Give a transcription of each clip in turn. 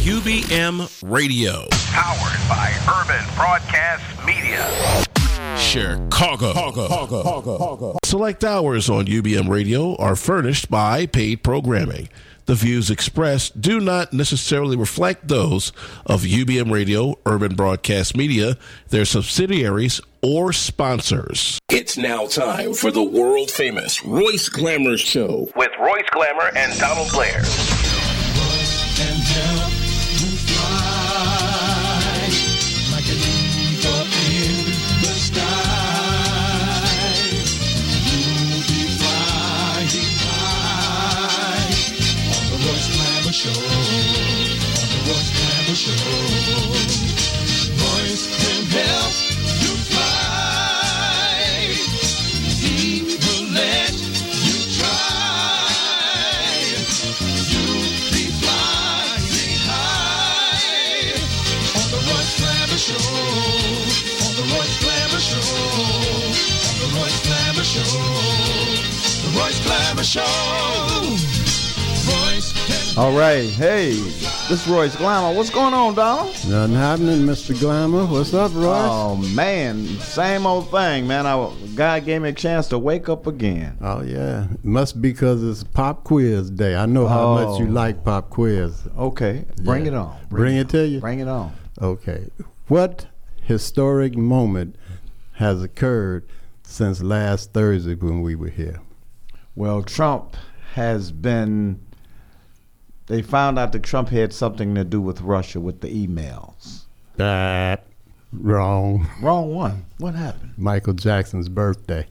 UBM Radio. Powered by Urban Broadcast Media. Chicago. Select hours on UBM Radio are furnished by paid programming. The views expressed do not necessarily reflect those of UBM Radio, Urban Broadcast Media, their subsidiaries, or sponsors. It's now time for the world famous Royce Glamour Show. With Royce Glamour and Donald Blair. Royce Show. All right, hey, this is Royce Glamour. What's going on, Donald? Nothing happening, Mr. Glamour. What's up, Royce? Oh man, same old thing, man. I, God gave me a chance to wake up again. Oh yeah, must be because it's Pop Quiz Day. I know how Oh. much you oh. like Pop Quiz. Okay, bring Yeah. it on. Bring it to you? Bring it on. Okay, what historic moment has occurred since last Thursday when we were here? Well, Trump has been. They found out that Trump had something to do with Russia with the emails. That wrong. Wrong one. What happened? Michael Jackson's birthday.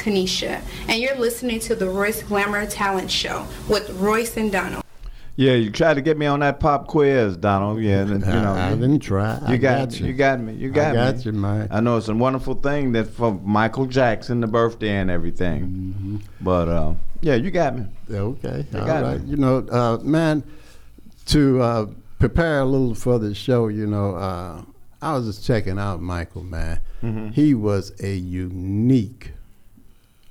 Kanisha, and you're listening to the Royce Glamour Talent Show with Royce and Donald. Yeah, you tried to get me on that pop quiz, Donald. Yeah, you know, I, I didn't try. You I got, you. you got me. You got I me. you, man. I know it's a wonderful thing that for Michael Jackson, the birthday and everything. Mm-hmm. But uh, yeah, you got me. Okay, all got right. me. You know, uh, man, to uh, prepare a little for the show, you know, uh, I was just checking out Michael, man. Mm-hmm. He was a unique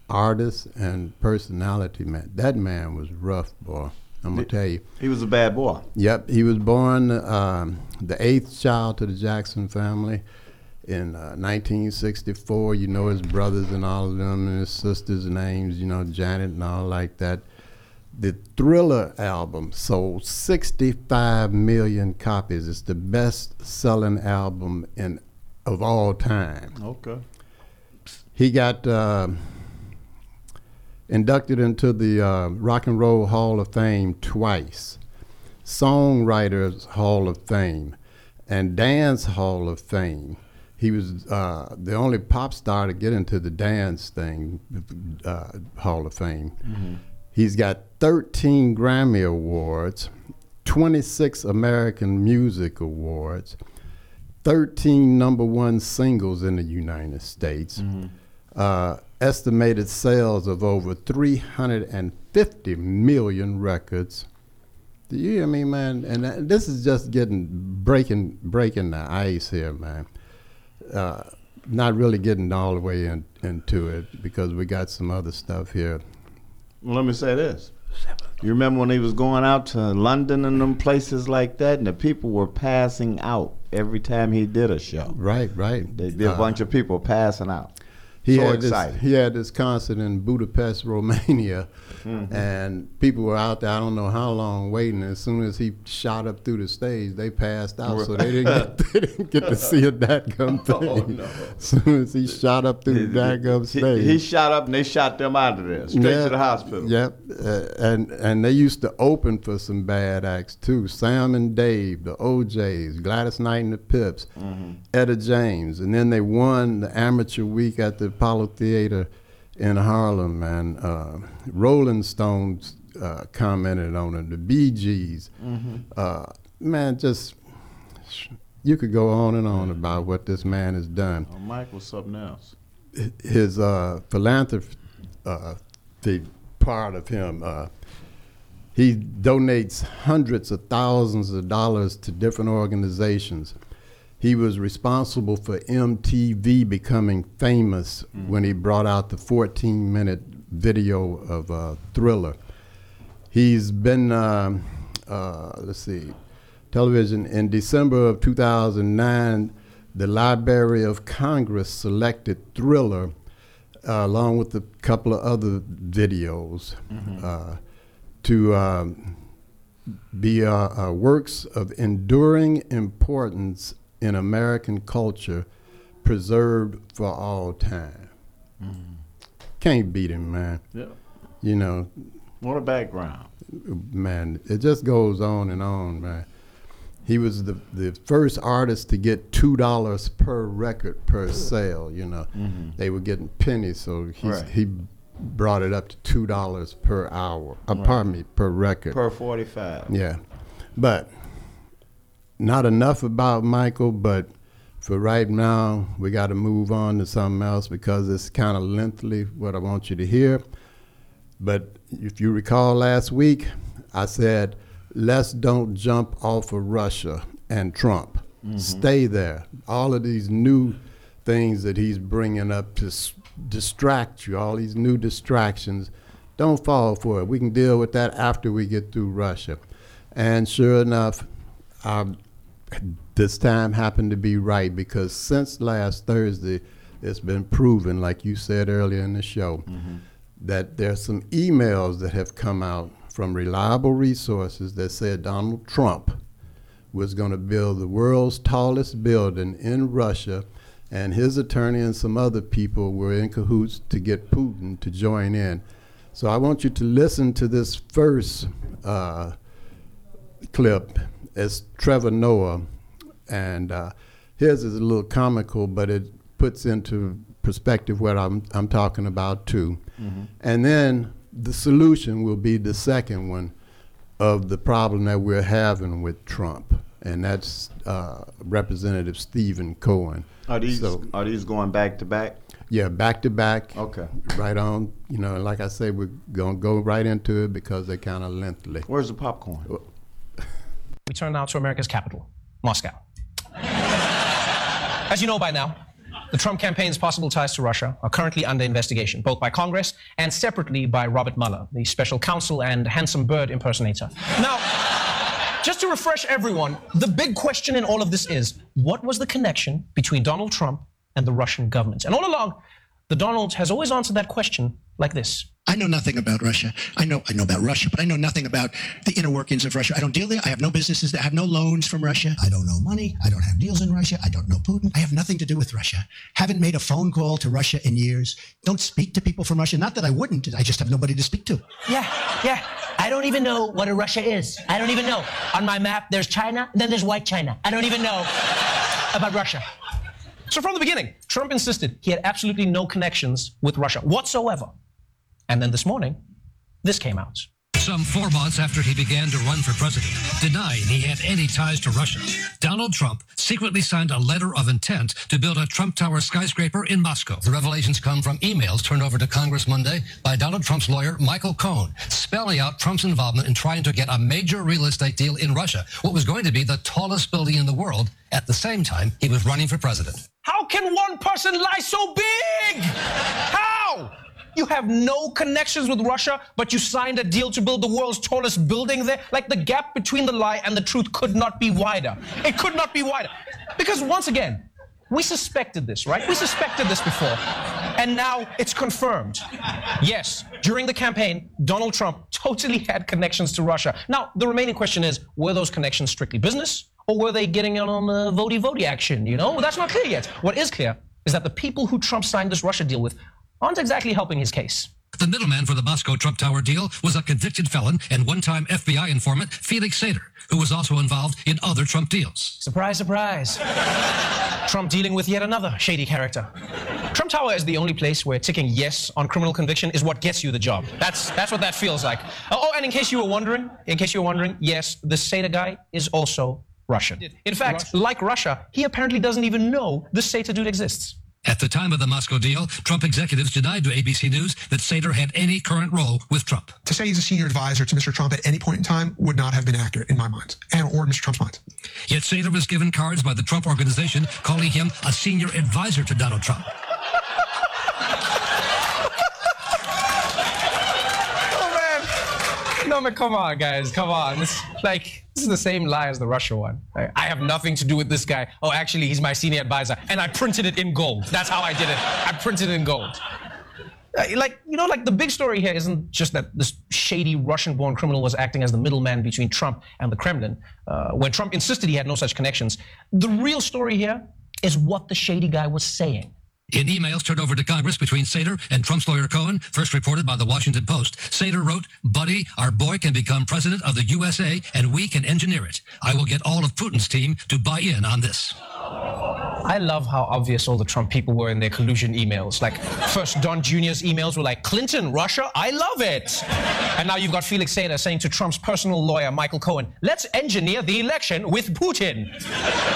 artist and personality, man. That man was rough, boy. I'm gonna tell you. He was a bad boy. Yep, he was born um, the eighth child to the Jackson family in uh, 1964. You know his brothers and all of them, and his sisters' names. You know Janet and all like that. The Thriller album sold 65 million copies. It's the best-selling album in of all time. Okay. He got uh, inducted into the uh, Rock and Roll Hall of Fame twice, Songwriters Hall of Fame, and Dance Hall of Fame. He was uh, the only pop star to get into the dance thing, uh, Hall of Fame. He's got 13 Grammy Awards, 26 American Music Awards, 13 number one singles in the United States, uh, estimated sales of over 350 million records. Do you hear me, man? And uh, this is just getting breaking breaking the ice here, man. Uh, not really getting all the way in, into it because we got some other stuff here. Well, let me say this. You remember when he was going out to London and them places like that, and the people were passing out every time he did a show. Right, right. There'd be a Uh, bunch of people passing out. He so had excited. This, he had this concert in Budapest, Romania, Mm-hmm. and people were out there. I don't know how long waiting. As soon as he shot up through the stage, they passed out, so they didn't get, they didn't get to see a dadgum thing. Oh, no. As soon as he shot up through the dadgum He, stage, he shot up and they shot them out of there, straight Yeah, to the hospital. Yep, uh, and and they used to open for some bad acts too. Sam and Dave, the O'Jays, Gladys Knight and the Pips, Mm-hmm. Etta James, and then they won the amateur week at the Apollo Theater in Harlem. And uh, Rolling Stones uh, commented on it. The Bee Gees, Mm-hmm. uh, man, just you could go on and on about what this man has done Oh, Mike was something else. his uh, philanthropy uh, the part of him. Uh, he donates hundreds of thousands of dollars to different organizations. He was responsible for MTV becoming famous when he brought out the 14 minute video of uh, Thriller. He's been, um uh, let's see, television. In December of 2009, the Library of Congress selected Thriller uh, along with a couple of other videos uh, to um, be uh, uh, works of enduring importance in American culture, preserved for all time. Can't beat him, man. Yeah. You know, What a background. man, it just goes on and on, man. He was the the first artist to get two dollars per record per sale. You know, they were getting pennies, so he's, Mm-hmm. Right. he brought it up to two dollars per hour. Uh, pardon me, per record. Per 45. Yeah, but not enough about Michael. But for right now, we got to move on to something else because it's kind of lengthy what I want you to hear. But if you recall last week, I said, let's don't jump off of Russia and Trump. Stay there. All of these new things that he's bringing up to s- distract you, all these new distractions, don't fall for it. We can deal with that after we get through Russia. And sure enough, um, this time happened to be right because since last Thursday, it's been proven, like you said earlier in the show, that there's some emails that have come out from reliable resources that said Donald Trump was going to build the world's tallest building in Russia, and his attorney and some other people were in cahoots to get Putin to join in. So I want you to listen to this first uh, clip. It's Trevor Noah, and uh, his is a little comical, but it puts into perspective what I'm I'm talking about too, and then the solution will be the second one of the problem that we're having with Trump, and that's uh, Representative Stephen Cohen. Are these So- are these going back to back? Yeah, back to back. Okay. Right on. You know, like I say, we're gonna go right into it because they're kind of lengthy. Where's the popcorn? We turn now to America's capital, Moscow. As you know by now, the Trump campaign's possible ties to Russia are currently under investigation, both by Congress and separately by Robert Mueller, the special counsel and handsome bird impersonator. Now, just to refresh everyone, the big question in all of this is what was the connection between Donald Trump and the Russian government? And all along, the Donald has always answered that question like this. I know nothing about Russia. I know I know about Russia, but I know nothing about the inner workings of Russia. I don't deal there. I have no businesses. I have no loans from Russia. I don't know money. I don't have deals in Russia. I don't know Putin. I have nothing to do with Russia. Haven't made a phone call to Russia in years. Don't speak to people from Russia. Not that I wouldn't. I just have nobody to speak to. Yeah, yeah. I don't even know what a Russia is. I don't even know. On my map, there's China, then there's white China. I don't even know about Russia. So from the beginning, Trump insisted he had absolutely no connections with Russia whatsoever. And then this morning, this came out. Some four months after he began to run for president, denying he had any ties to Russia, Donald Trump secretly signed a letter of intent to build a Trump Tower skyscraper in Moscow. The revelations come from emails turned over to Congress Monday by Donald Trump's lawyer, Michael Cohen, spelling out Trump's involvement in trying to get a major real estate deal in Russia, what was going to be the tallest building in the world at the same time he was running for president. How can one person lie so big? How? You have no connections with Russia, but you signed a deal to build the world's tallest building there? Like the gap between the lie and the truth could not be wider. It could not be wider. Because once again, we suspected this, right? We suspected this before. And now it's confirmed. Yes, during the campaign, Donald Trump totally had connections to Russia. Now, the remaining question is were those connections strictly business? Or were they getting in on the votey votey action? You know, that's not clear yet. What is clear is that the people who Trump signed this Russia deal with aren't exactly helping his case. The middleman for the Moscow Trump Tower deal was a convicted felon and one time FBI informant, Felix Sater, who was also involved in other Trump deals. Surprise, surprise. Trump dealing with yet another shady character. Trump Tower is the only place where ticking yes on criminal conviction is what gets you the job. That's that's what that feels like. Uh, oh, and in case you were wondering, in case you were wondering, yes, the Sater guy is also Russian. In fact, like Russia, he apparently doesn't even know the Sater dude exists. At the time of the Moscow deal, Trump executives denied to ABC News that Sater had any current role with Trump. To say he's a senior advisor to Mr. Trump at any point in time would not have been accurate in my mind, and or Mr. Trump's mind. Yet Sater was given cards by the Trump organization calling him a senior advisor to Donald Trump. Oh man. No man, come on, guys, come on. It's like this is the same lie as the Russia one. Like, I have nothing to do with this guy. Oh, actually, he's my senior advisor, and I printed it in gold. That's how I did it. I printed it in gold. Uh, Like, you know, like the big story here isn't just that this shady Russian born criminal was acting as the middleman between Trump and the Kremlin uh, when Trump insisted he had no such connections. The real story here is what the shady guy was saying. In emails turned over to Congress between Sater and Trump's lawyer Cohen, first reported by the Washington Post, Sater wrote, Buddy, our boy can become president of the USA and we can engineer it. I will get all of Putin's team to buy in on this. I love how obvious all the Trump people were in their collusion emails. Like, first Don Jr.'s emails were like, Clinton, Russia, I love it. And now you've got Felix Sater saying to Trump's personal lawyer, Michael Cohen, let's engineer the election with Putin.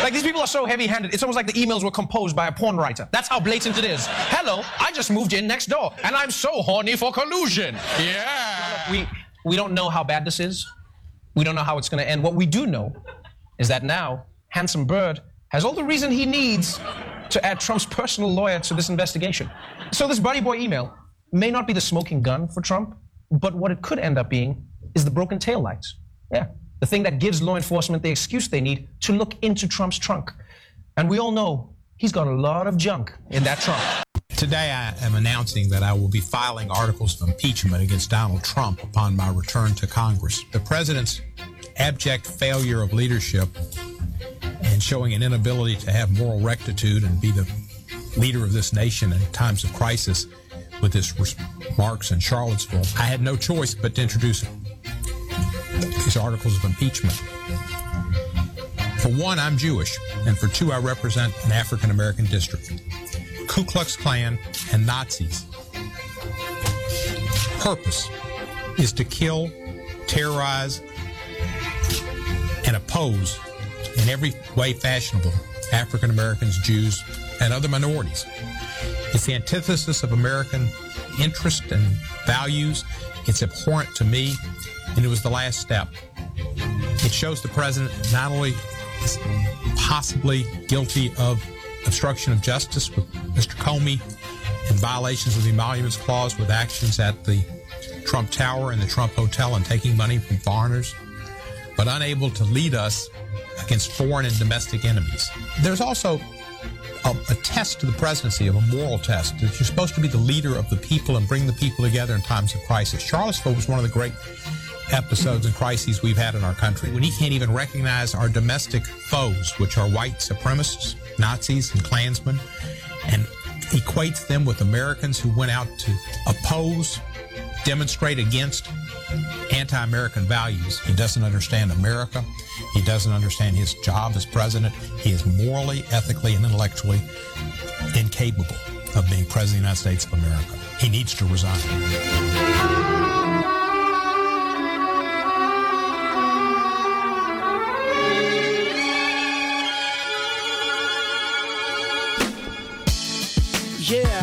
Like, these people are so heavy handed, it's almost like the emails were composed by a porn writer. That's how blatant it is. Hello, I just moved in next door, and I'm so horny for collusion. Yeah. We, we don't know how bad this is. We don't know how it's going to end. What we do know is that now, Handsome Bird has all the reason he needs to add Trump's personal lawyer to this investigation. So this buddy boy email may not be the smoking gun for Trump, but what it could end up being is the broken tail lights. Yeah, the thing that gives law enforcement the excuse they need to look into Trump's trunk. And we all know he's got a lot of junk in that trunk. Today, I am announcing that I will be filing articles of impeachment against Donald Trump upon my return to Congress. The president's abject failure of leadership and showing an inability to have moral rectitude and be the leader of this nation in times of crisis with his remarks in Charlottesville, I had no choice but to introduce these articles of impeachment. For one, I'm Jewish, and for two, I represent an African American district. Ku Klux Klan, and Nazis. Purpose is to kill, terrorize, and oppose in every way fashionable African Americans, Jews, and other minorities. It's the antithesis of American interest and values. It's abhorrent to me, and it was the last step. It shows the president not only is possibly guilty of obstruction of justice with Mr. Comey and violations of the Emoluments Clause with actions at the Trump Tower and the Trump Hotel and taking money from foreigners, but unable to lead us against foreign and domestic enemies. There's also a, a, test to the presidency of a moral test that you're supposed to be the leader of the people and bring the people together in times of crisis. Charlottesville was one of the great episodes and crises we've had in our country when he can't even recognize our domestic foes, which are white supremacists, Nazis, and Klansmen, and equates them with Americans who went out to oppose, demonstrate against anti American values. He doesn't understand America. He doesn't understand his job as president. He is morally, ethically, and intellectually incapable of being president of the United States of America. He needs to resign. Yeah.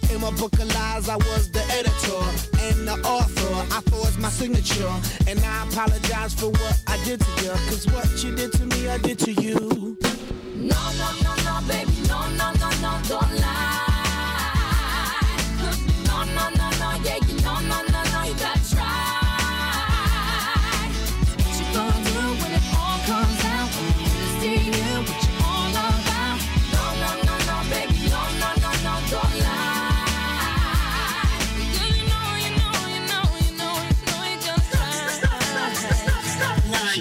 In my book of lies, I was the editor and the author. I forged my signature. And I apologize for what I did to you. Cause what you did to me, I did to you. No, no, no,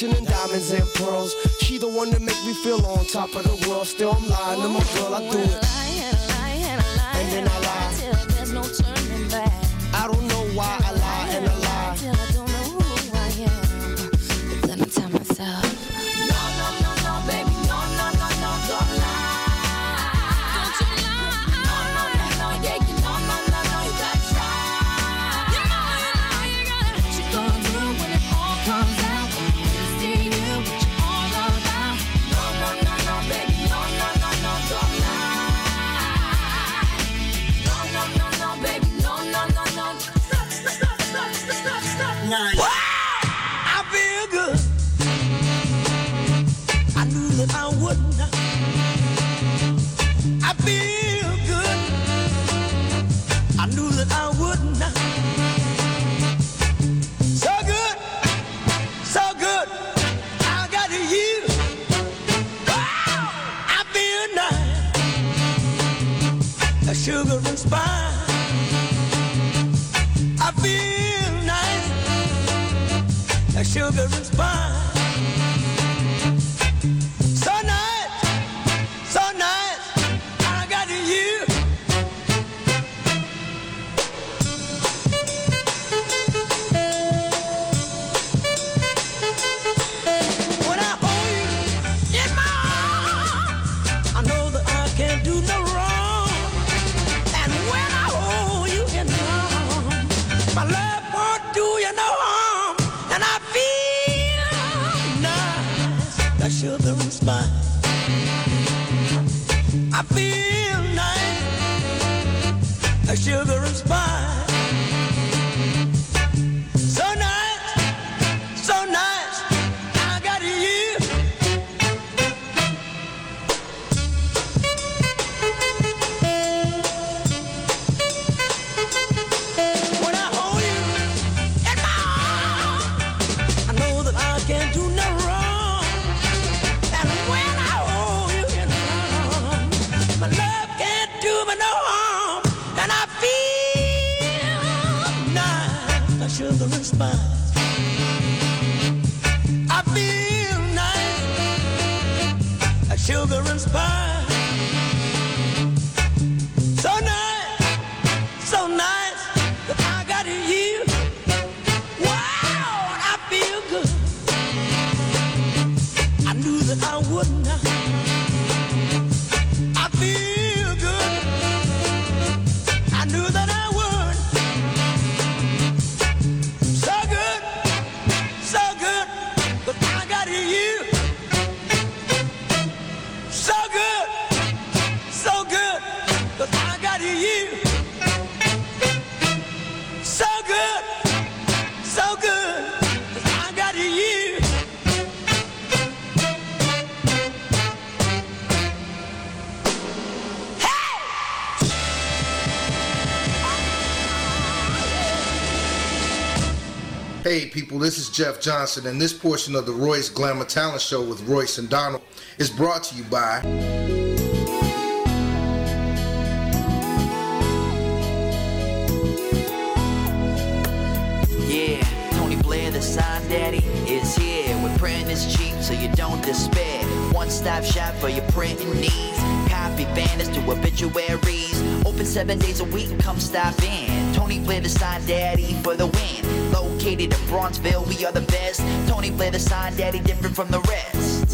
And diamonds and pearls. She the one that make me feel on top of the world. Still, I'm lying to my girl. I do it. And then I lie. Hey people, this is Jeff Johnson, and this portion of the Royce Glamour Talent Show with Royce and Donald is brought to you by. Yeah, Tony Blair, the sign daddy, is here. We're printing is cheap, so you don't despair. One stop shop for your printing needs. Copy banners to obituaries. Open seven days a week, and come stop in. Tony Blair, the sign daddy, for the win. Located in Bronzeville, we are the best. Tony Blair, the sign daddy, different from the rest.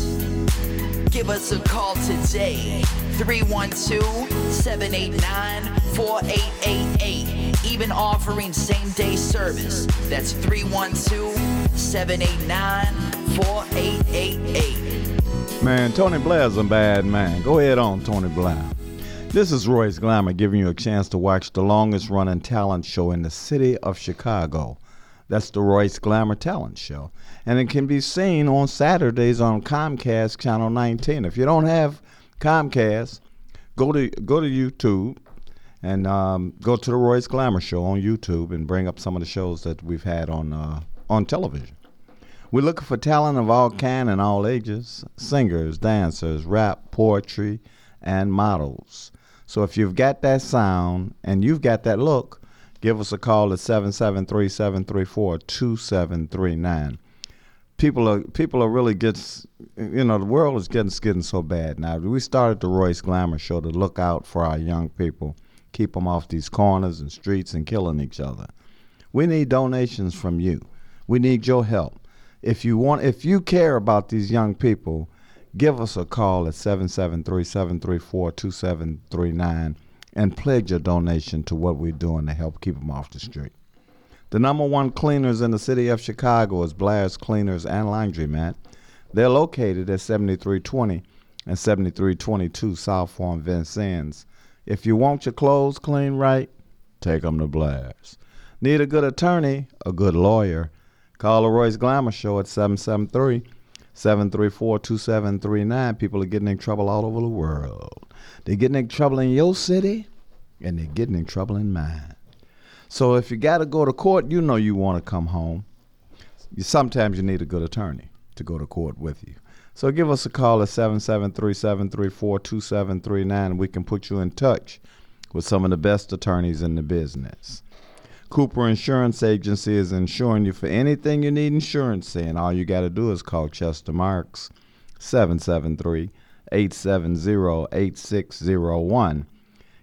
Give us a call today. 312-789-4888. Even offering same day service. That's 312-789-4888. Man, Tony Blair's a bad man. Go ahead on, Tony Blair. This is Royce Glamour giving you a chance to watch the longest running talent show in the city of Chicago. That's the Royce Glamour Talent Show. And it can be seen on Saturdays on Comcast Channel 19. If you don't have Comcast, go to go to YouTube and um, go to the Royce Glamour Show on YouTube and bring up some of the shows that we've had on uh, on television. We're looking for talent of all kind and all ages singers, dancers, rap, poetry, and models. So if you've got that sound and you've got that look, give us a call at 773 734 2739. People are people are really gets you know the world is getting getting so bad now. We started the Royce Glamour show to look out for our young people, keep them off these corners and streets and killing each other. We need donations from you. We need your help. If you want if you care about these young people, give us a call at 773-734-2739 and pledge your donation to what we're doing to help keep them off the street. The number one cleaners in the city of Chicago is Blair's Cleaners and Laundry Laundromat. They're located at 7320 and 7322 South Form Vincennes. If you want your clothes clean right, take 'em to Blair's. Need a good attorney, a good lawyer? Call the Glamour Show at 773 734 2739. People are getting in trouble all over the world. They're getting in trouble in your city, and they're getting in trouble in mine. So if you got to go to court, you know you want to come home. Sometimes you need a good attorney to go to court with you. So give us a call at 773 734 2739 we can put you in touch with some of the best attorneys in the business. Cooper Insurance Agency is insuring you for anything you need insurance in. All you got to do is call Chester Marks 773 870 8601.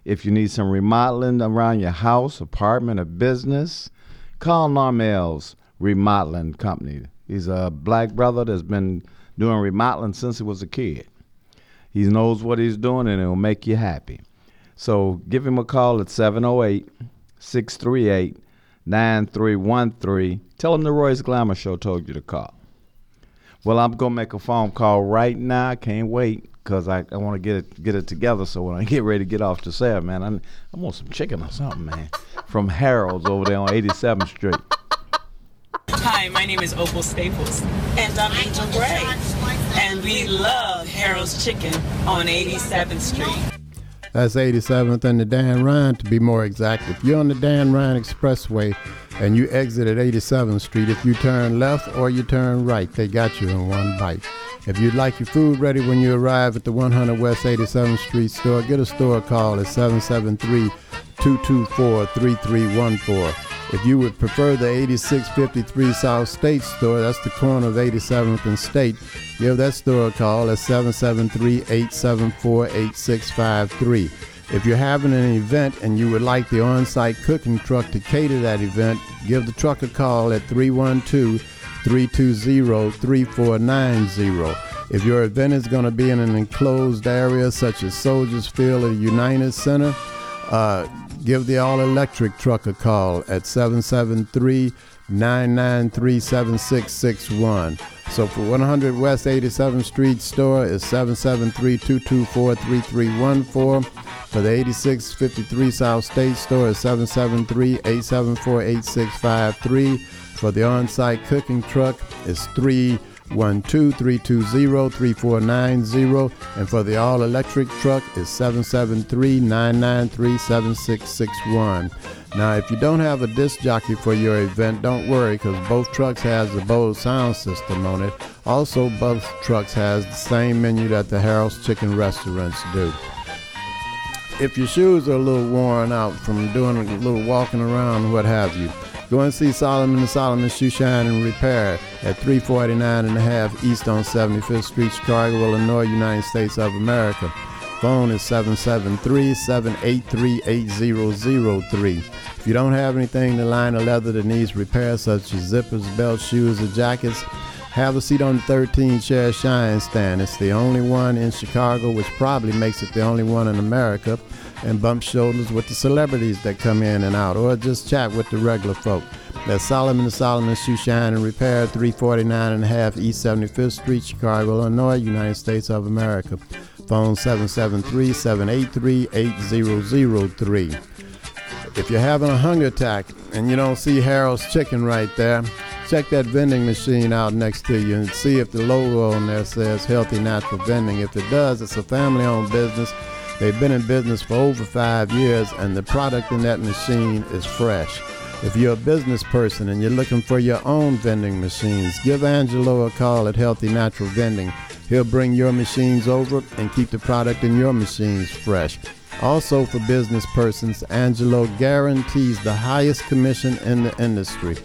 If you need some remodeling around your house, apartment, or business, call Normel's Remodeling Company. He's a black brother that's been doing remodeling since he was a kid. He knows what he's doing and it'll make you happy. So give him a call at 708 638 9313. Tell him the Royce Glamour Show told you to call. Well, I'm going to make a phone call right now. I can't wait because I, I want to get it get it together. So when I get ready to get off to say, man, I, I want some chicken or something, man, from Harold's over there on 87th Street. Hi, my name is Opal Staples. And I'm Angel Gray. And we love Harold's Chicken on 87th Street. That's 87th and the Dan Ryan to be more exact. If you're on the Dan Ryan Expressway and you exit at 87th Street, if you turn left or you turn right, they got you in one bite. If you'd like your food ready when you arrive at the 100 West 87th Street store, get a store call at 773 224 3314. If you would prefer the 8653 South State store, that's the corner of 87th and State, give that store a call at 773-874-8653. If you're having an event and you would like the on-site cooking truck to cater that event, give the truck a call at 312-320-3490. If your event is going to be in an enclosed area such as Soldiers Field or United Center, uh, give the all electric truck a call at 773 993 7661. So for 100 West 87th Street store is 773 224 3314. For the 8653 South State store is 773 874 8653. For the on site cooking truck is 3 1-2-320-3490 and for the all electric truck is 773-993-7661 now if you don't have a disc jockey for your event don't worry because both trucks has the Bose sound system on it. Also both trucks has the same menu that the Harold's Chicken restaurants do. If your shoes are a little worn out from doing a little walking around what have you Go and see Solomon and Solomon Shoe Shine and Repair at 349 and a half East on 75th Street, Chicago, Illinois, United States of America. Phone is 773-783-8003. If you don't have anything to line or leather that needs repair, such as zippers, belts, shoes, or jackets, have a seat on the 13 chair shine stand. It's the only one in Chicago, which probably makes it the only one in America and bump shoulders with the celebrities that come in and out, or just chat with the regular folk. That's Solomon and Solomon Shoe Shine and Repair, 349 and a half East 75th Street, Chicago, Illinois, United States of America. Phone 773-783-8003. If you're having a hunger attack and you don't see Harold's Chicken right there, check that vending machine out next to you and see if the logo on there says Healthy Natural Vending. If it does, it's a family-owned business They've been in business for over five years, and the product in that machine is fresh. If you're a business person and you're looking for your own vending machines, give Angelo a call at Healthy Natural Vending. He'll bring your machines over and keep the product in your machines fresh. Also, for business persons, Angelo guarantees the highest commission in the industry.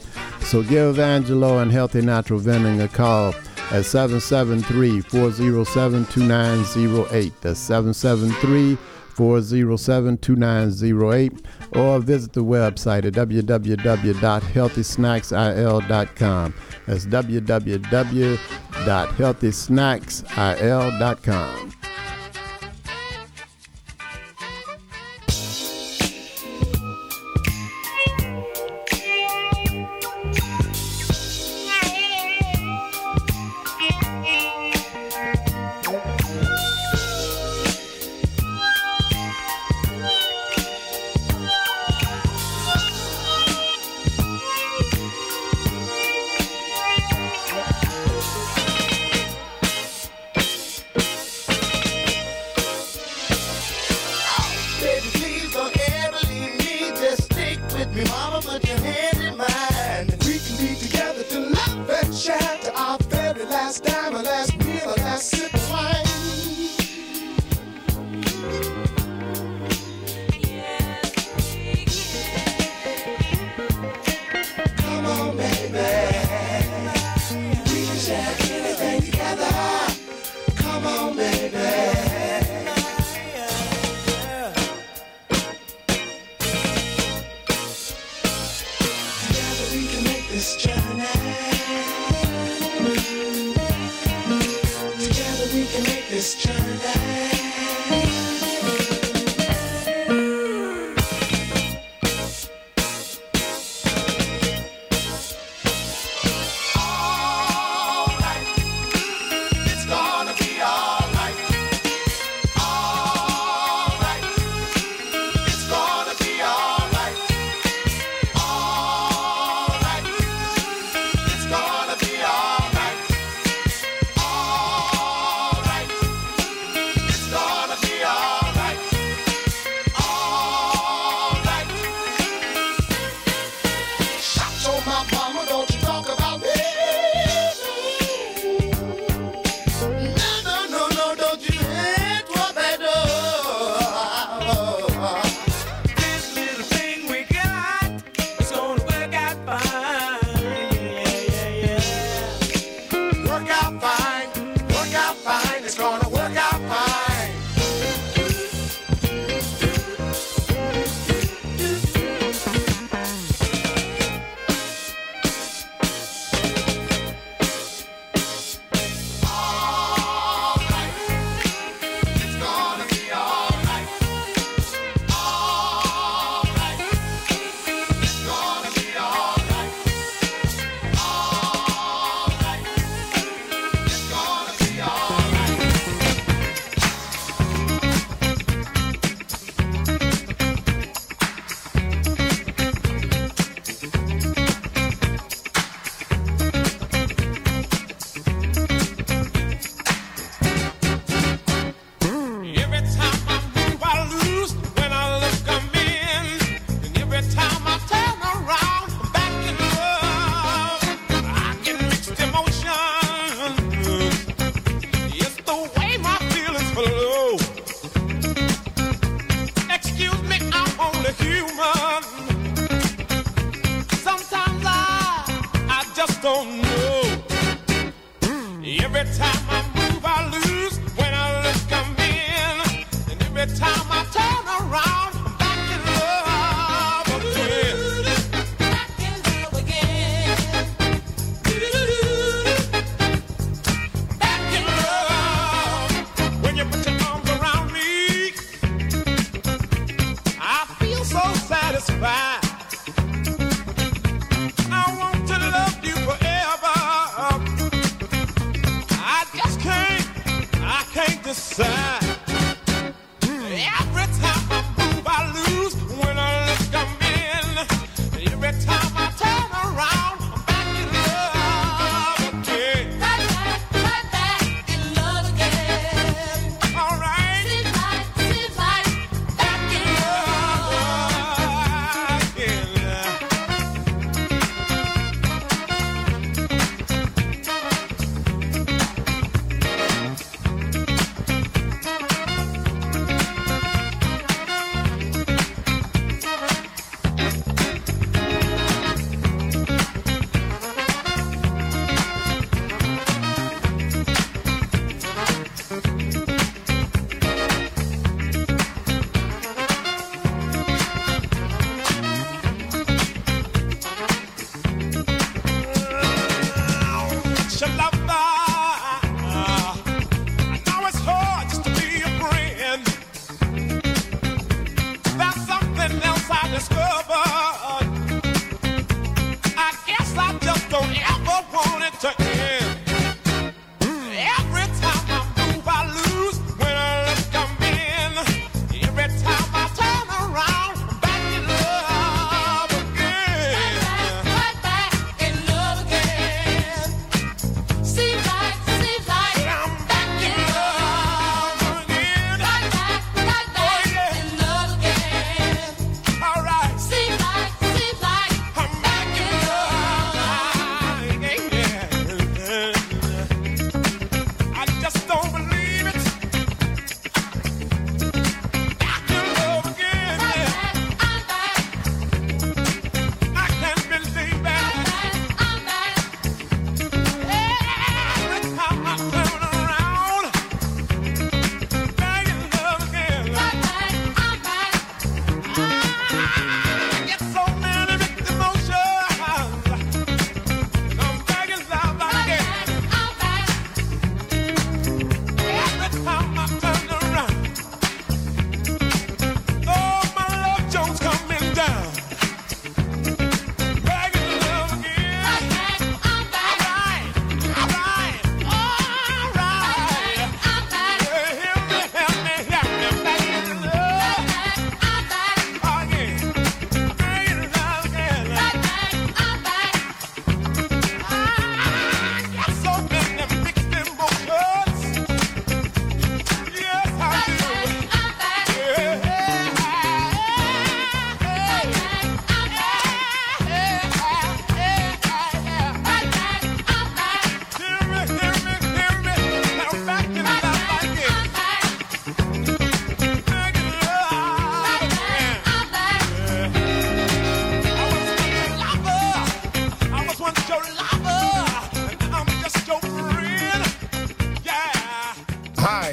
So give Angelo and Healthy Natural Vending a call at 773-407-2908. That's 773-407-2908 or visit the website at www.healthysnacksil.com. That's www.healthysnacksil.com.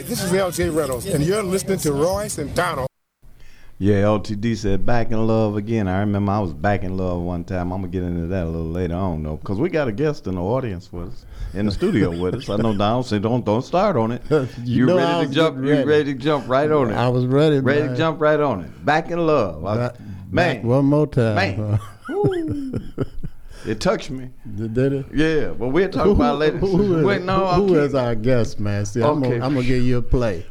this is LJ Reynolds, and you're listening to Royce and Donald. Yeah, LTD said back in love again. I remember I was back in love one time. I'm gonna get into that a little later on though, because we got a guest in the audience with us, in the studio with us. I know Donald said don't don't start on it. You, know ready to jump? getting You ready. ready to jump right on it? I was ready, Ready man. to jump right on it. Back in love, I- Back- man. back one more time. Man. It touched me. Did it? Yeah, but we'll talk about it later. Who is, Wait, no, who- who our guest, man? See, Okay. I'm gonna give you a play.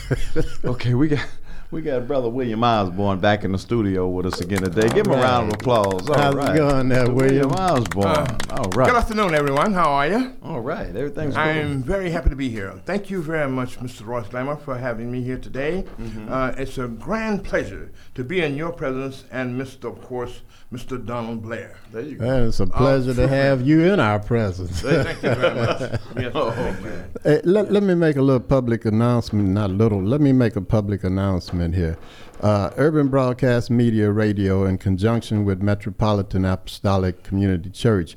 okay, we got we got brother William Osborne back in the studio with us again today. Give him a round of applause. All How's it going there, William? Osborne. Uh, All right. Good afternoon, everyone. How are you? All right. Everything's good. I'm very happy to be here. Thank you very much, Mr. Royce Glamour, for having me here today. Mhm. Uh, it's a grand pleasure to be in your presence and, Mr. of course, Mr. Donald Blair. There you Man, it's a pleasure to have you in our presence. Thank you very much. Yes, Oh, thank you. Hey, let, let me make a little public announcement, not little, let me make a public announcement here. Uh, Urban Broadcast Media Radio, in conjunction with Metropolitan Apostolic Community Church,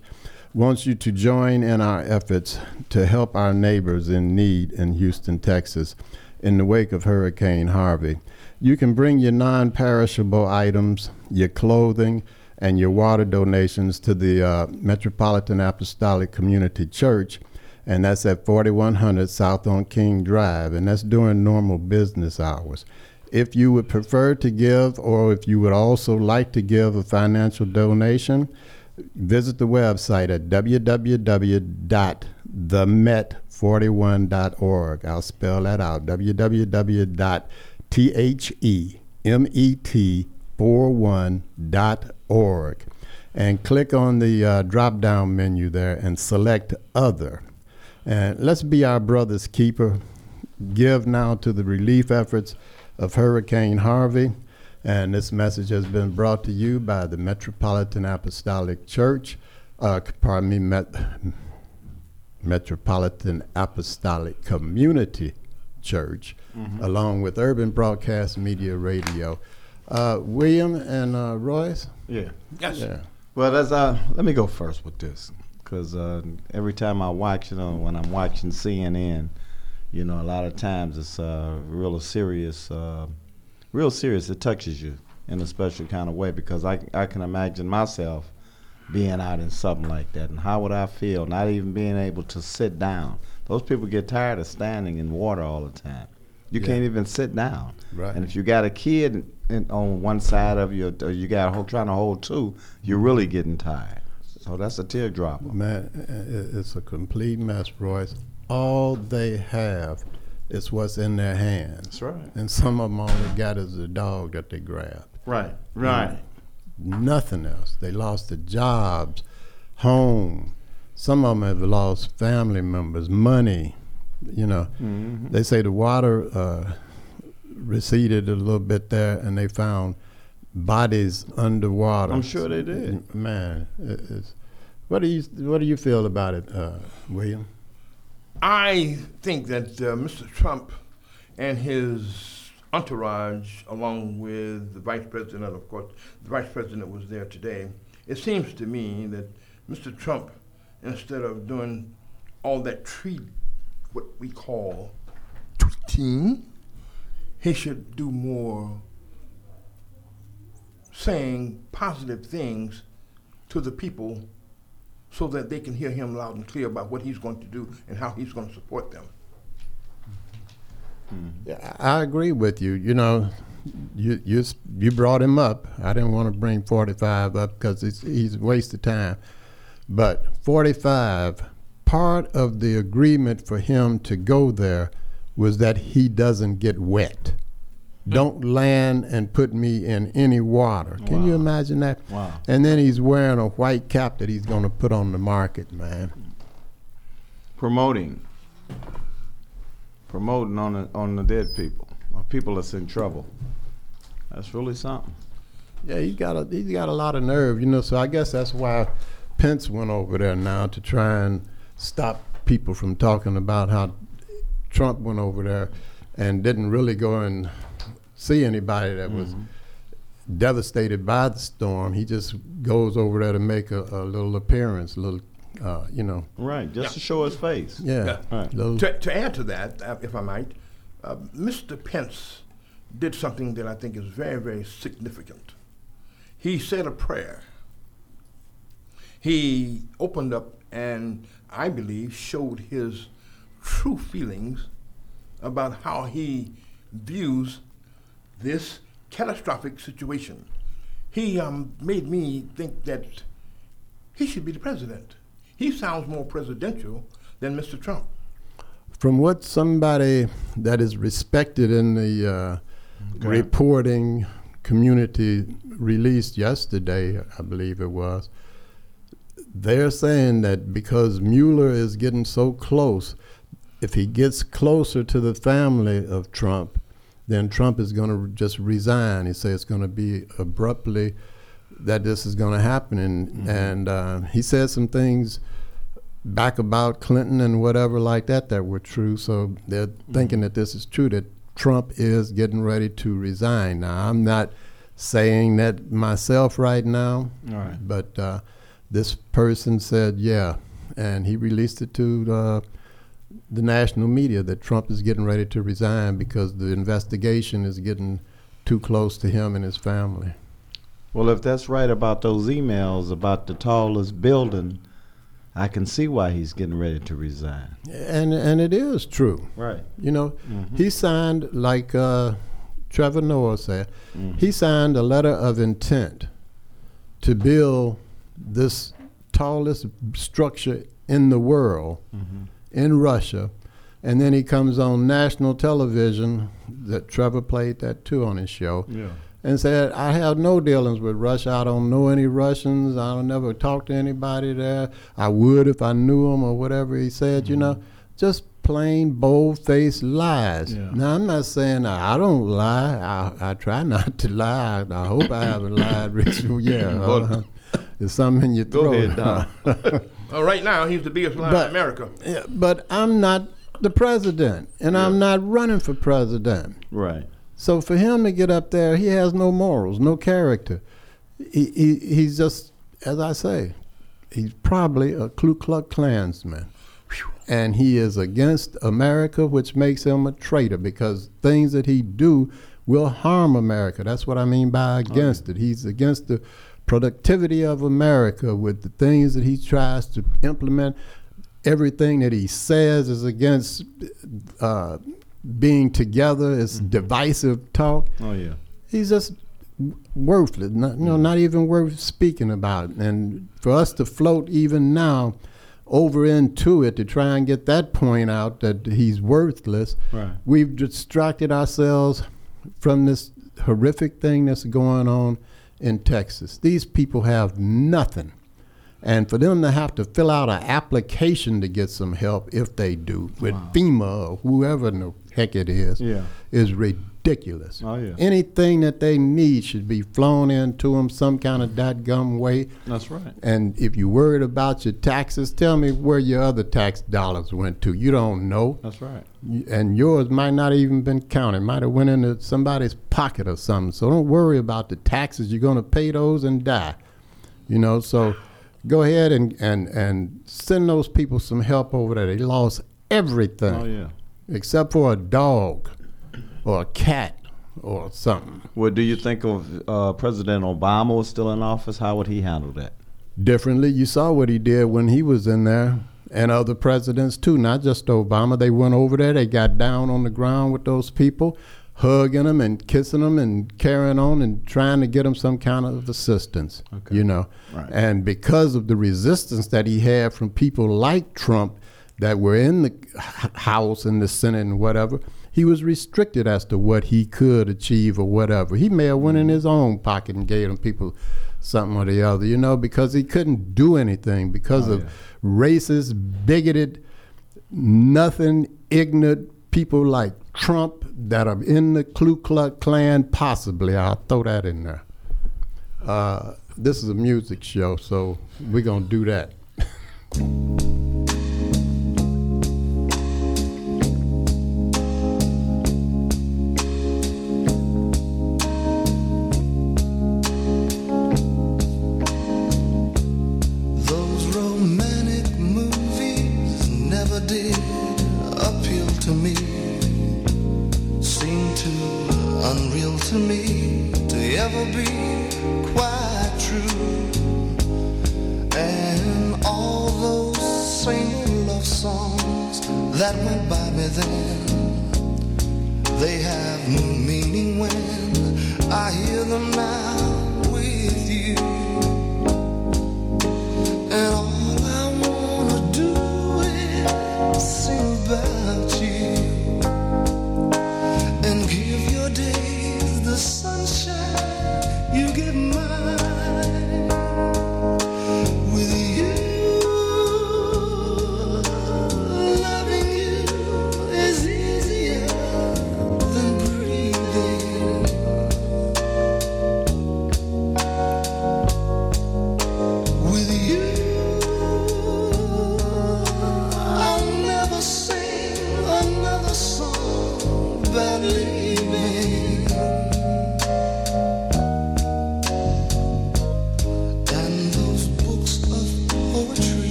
wants you to join in our efforts to help our neighbors in need in Houston, Texas, in the wake of Hurricane Harvey. You can bring your non perishable items, your clothing, and your water donations to the uh, Metropolitan Apostolic Community Church, and that's at 4100 South on King Drive, and that's during normal business hours. If you would prefer to give, or if you would also like to give a financial donation, visit the website at www.themet41.org. I'll spell that out www.themet41.org. And click on the uh, drop down menu there and select Other. And let's be our brother's keeper. Give now to the relief efforts of Hurricane Harvey. And this message has been brought to you by the Metropolitan Apostolic Church, uh, pardon me, Met, Metropolitan Apostolic Community Church, Mhm. along with Urban Broadcast Media Radio. Uh, William and uh, Royce? Yeah. Yes. Yeah. Well, that's uh. Let me go first with this, because uh, every time I watch, you know, when I'm watching CNN, you know, a lot of times it's uh, real serious, uh, real serious. It touches you in a special kind of way because I I can imagine myself being out in something like that, and how would I feel not even being able to sit down? Those people get tired of standing in water all the time. You Yeah. can't even sit down. Right. And if you got a kid in, on one side of you, or you got hold, trying to hold two, you're really getting tired. So that's a teardrop. Man, it's a complete mess, Royce. All they have is what's in their hands. That's right. And some of them all they got is a dog that they grabbed. Right, right. Nothing else. They lost their jobs, home. Some of them have lost family members, money. You know, Mhm. they say the water uh, receded a little bit there, and they found bodies underwater. I'm sure they did. Man, it, it's, what do you what do you feel about it, uh, William? I think that uh, Mr. Trump and his entourage, along with the vice president, and of course, the vice president was there today. It seems to me that Mr. Trump, instead of doing all that tree, what we call tweeting, he should do more saying positive things to the people so that they can hear him loud and clear about what he's going to do and how he's going to support them. Hmm. Yeah, I I agree with you. You know, you you you brought him up. I didn't want to bring 45 up because he's he's a waste of time. But 45, part of the agreement for him to go there was that he doesn't get wet. Don't land and put me in any water. Can you imagine that? Wow. And then he's wearing a white cap that he's going to put on the market, man. Promoting, promoting on the on the dead people, or people that's in trouble. That's really something. Yeah, he's got a he's got a lot of nerve, you know. So I guess that's why Pence went over there now to try and stop people from talking about how Trump went over there and didn't really go and see anybody that was devastated by the storm. He just goes over there to make a, a little appearance, a little, uh, you know. Right, just to show his face. Yeah. Right. To, to add to that, uh, if I might, Uh, Mr. Pence did something that I think is very, very significant. He said a prayer. He opened up and I believe showed his true feelings about how he views this catastrophic situation. He um, made me think that he should be the president. He sounds more presidential than Mr. Trump. From what somebody that is respected in the uh, Okay. reporting community released yesterday, I believe it was, they're saying that because Mueller is getting so close, if he gets closer to the family of Trump, then Trump is going to just resign. He said it's going to be abruptly that this is going to happen, and and uh, he said some things back about Clinton and whatever like that that were true. So they're thinking that this is true that Trump is getting ready to resign. Now I'm not saying that myself right now, All right. but uh, this person said yeah, and he released it to uh, the national media that Trump is getting ready to resign because the investigation is getting too close to him and his family. Well, if that's right about those emails about the tallest building, I can see why he's getting ready to resign. And and it is true. Right. You know, Mhm. he signed like uh, Trevor Noah said. Mhm. He signed a letter of intent to build this tallest structure in the world Mhm. In Russia. And then he comes on national television that Trevor played that too on his show. Yeah. And said, I have no dealings with Russia. I don't know any Russians. I don't never talk to anybody there. I would if I knew them or whatever he said, you know. Just plain bold faced lies. Yeah. Now I'm not saying I, I don't lie. I, I try not to lie. I, I hope I haven't lied, Richard. Yeah. Uh, there's something in your Go throat. ahead, Don. Uh, right now, he's the biggest liar in America. Yeah, but I'm not the president, and I'm not running for president. Right. So for him to get up there, he has no morals, no character. He, he he's just, as I say, he's probably a Ku Klux Klansman, and he is against America, which makes him a traitor because things that he do will harm America. That's what I mean by against it. He's against the productivity of America with the things that he tries to implement. Everything that he says is against uh, being together. It's divisive talk. Oh yeah. He's just worthless. Not, you know, not even worth speaking about. And for us to float even now over into it to try and get that point out that he's worthless, Right. we've distracted ourselves from this horrific thing that's going on in Texas. These people have nothing. And for them to have to fill out an application to get some help, if they do, with FEMA or whoever in the heck it is, Yeah. is ridiculous. Oh, yeah. Anything that they need should be flown into them some kind of dadgum way. That's right. And if you're worried about your taxes, tell me where your other tax dollars went to. You don't know. That's right. And yours might not even been counted. Might have went into somebody's pocket or something. So don't worry about the taxes. You're going to pay those and die. You know, so go ahead and, and, and send those people some help over there. They lost everything Oh yeah. except for a dog or a cat or something. What do you think of uh, President Obama was still in office? How would he handle that? differently. You saw what he did when he was in there, and other presidents too, not just Obama. They went over there, they got down on the ground with those people, hugging them and kissing them and carrying on and trying to get them some kind of assistance. okay. You know, Right. and because of the resistance that he had from people like Trump that were in the House and the Senate and whatever. He was restricted as to what he could achieve or whatever. He may have went in his own pocket and gave them people something or the other, you know, because he couldn't do anything because Oh, of racist, bigoted, nothing ignorant people like Trump that are in the Ku Klux Klan, possibly. I'll throw that in there. Uh, this is a music show, so we're going to do that.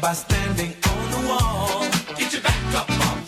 By standing on the wall. Get your back up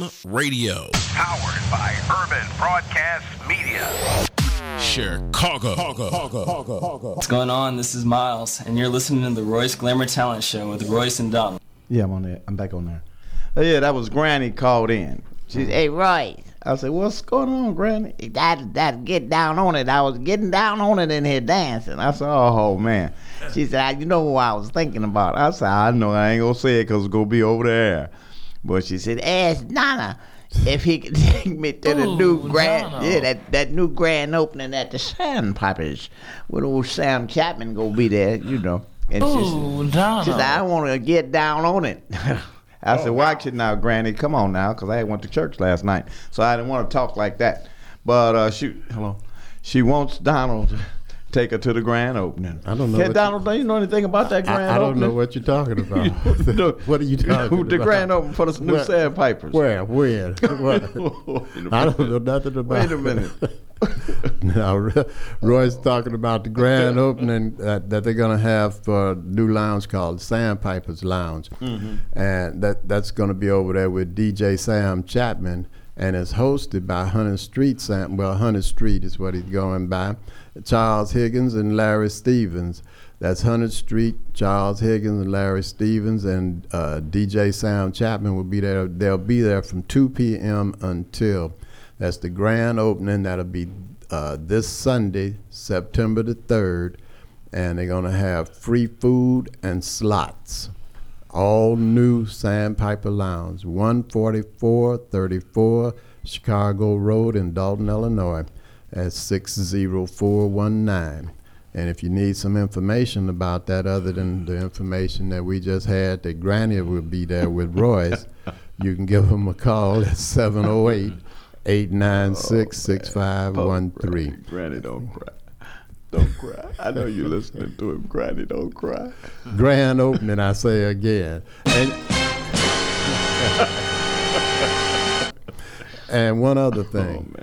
UBM Radio. Powered by Urban Broadcast Media. Chicago. What's going on? This is Miles, and you're listening to the Royce Glamour Talent Show with Royce and Donald. Yeah, I'm on there. I'm back on there. Oh, yeah, that was Granny called in. She said, "Hey, Roy." I said, "What's going on, Granny?" That that get down on it. I was getting down on it in here dancing. I said, "Oh, oh man." She said, "You know what I was thinking about?" I said, "I know. I ain't gonna say it 'cause it's gonna be over there." But she said, "Ask Donna." If he could take me to the new grand, Donna. yeah, that, that new grand opening at the Sandpipers, with old Sam Chapman gonna be there, you know. And she said- Ooh, she said, I want to get down on it. I Oh, said, watch it now, Granny. Come on now, because I went to church last night. So I didn't want to talk like that. But uh, she, hello, she wants Donald take her to the grand opening. I don't know what Donald, do you know anything about that grand I, I don't opening? know what you're talking about. What are you talking the about? The grand opening for the new Where- Sandpipers. Where? When? What? I don't know nothing about Wait a minute. now, Roy's talking about the grand opening that, that they're going to have for a new lounge called Sandpipers Lounge. Mhm. And that that's going to be over there with DJ Sam Chapman. And it's hosted by Hunter Street Sam. Well, Hunter Street is what he's going by. Charles Higgins and Larry Stevens. That's Hunter Street, Charles Higgins and Larry Stevens, and uh, DJ Sam Chapman will be there. They'll be there from 2 p.m. until that's the grand opening. That'll be uh, this Sunday, September the 3rd. And they're going to have free food and slots. All new Sandpiper Lounge, 14434 Chicago Road in Dolton, Illinois, at 60419. And if you need some information about that, other than the information that we just had, that Granny will be there with Royce, you can give him a call at 708 896 6513. Granny don't cry. Don't cry. I know you're listening to him. Granny, don't cry. Grand opening, I say again. And, and one other thing. Oh,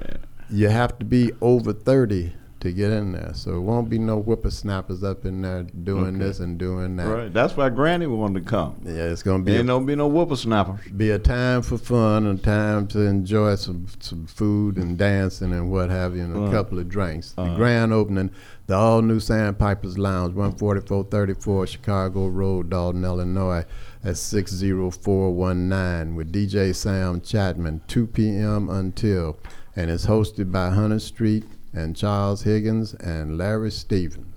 You have to be over 30 to get in there. So it won't be no whippersnappers up in there doing Okay. this and doing that. Right. That's why Granny wanted to come. Yeah, it's gonna be Ain't gonna be no whippersnappers. be a time for fun, a time to enjoy some some food and dancing and what have you, and a Uh, couple of drinks. The uh. grand opening, the all new Sandpipers Lounge, 14434 Chicago Road, Dolton, Illinois, at 60419 with DJ Sam Chapman, 2 p.m. until, and it's hosted by Hunter Street and Charles Higgins and Larry Stevens.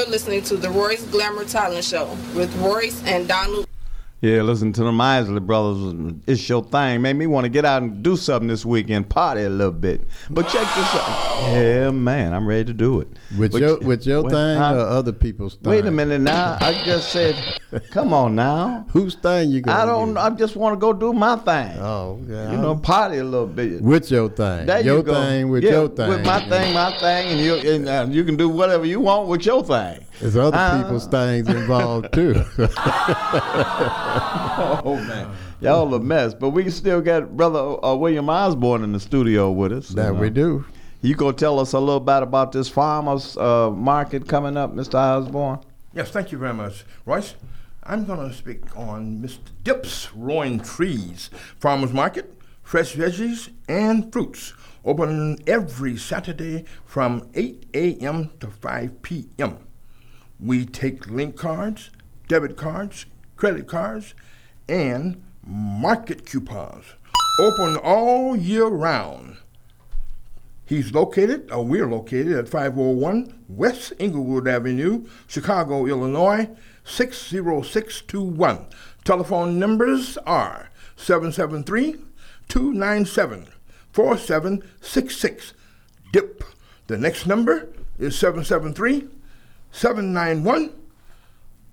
You're listening to the Royce Glamour Talent Show with Royce and Donald. Yeah, listen to the Isley Brothers. It's your thing. Made me want to get out and do something this weekend, party a little bit. But check this out. Yeah, man, I'm ready to do it. With But- your with your thing huh? or other people's thing? Wait a minute now. I just said, come on now. Whose thing you gonna I don't. I just want to go do my thing. Oh, yeah. You know, party a little bit. With your thing. There your you go. thing with Yeah, your thing. With my thing, my thing, and you and, uh, you can do whatever you want with your thing. There's other Uh, people's things involved too. oh man, y'all a mess. But we still got brother uh, William Osborne in the studio with us. That And, we do. You gonna tell us a little bit about this farmers uh, market coming up, Mr. Osborne? Yes, thank you very much, Royce. I'm going to speak on Mr. Dips Roaring Trees Farmers Market, fresh veggies and fruits. Open every Saturday from 8 a.m. to 5 p.m. We take link cards, debit cards, credit cards, and market coupons. Open all year round. He's located, or we're located at 501 West Inglewood Avenue, Chicago, Illinois, 60621. Telephone numbers are 773 297 4766. DIP. The next number is 773 791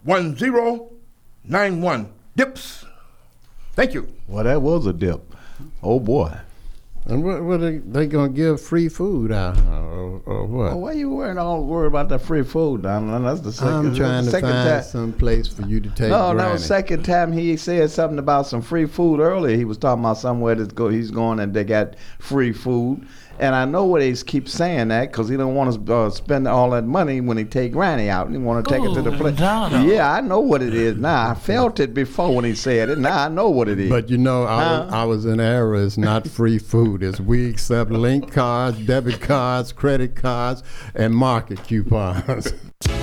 1091. DIPS. Thank you. Well, that was a dip. Oh boy. And what, what are they gonna give free food out or, or what? Oh, why you worrying all worried about that free food, Donald? That's the second. I'm trying to second find time. some place for you to take. No, that granted. was second time he said something about some free food earlier. He was talking about somewhere that's go. He's going and they got free food, And I know what he keeps saying that because he don't want to uh, spend all that money when he take Granny out. He want to take it to the Ooh, place. Donald. Yeah, I know what it is now. I felt it before when he said it. Now I know what it is. But you know, I, was, Huh? I was in error. It's not free food. It's we accept link cards, debit cards, credit cards, and market coupons.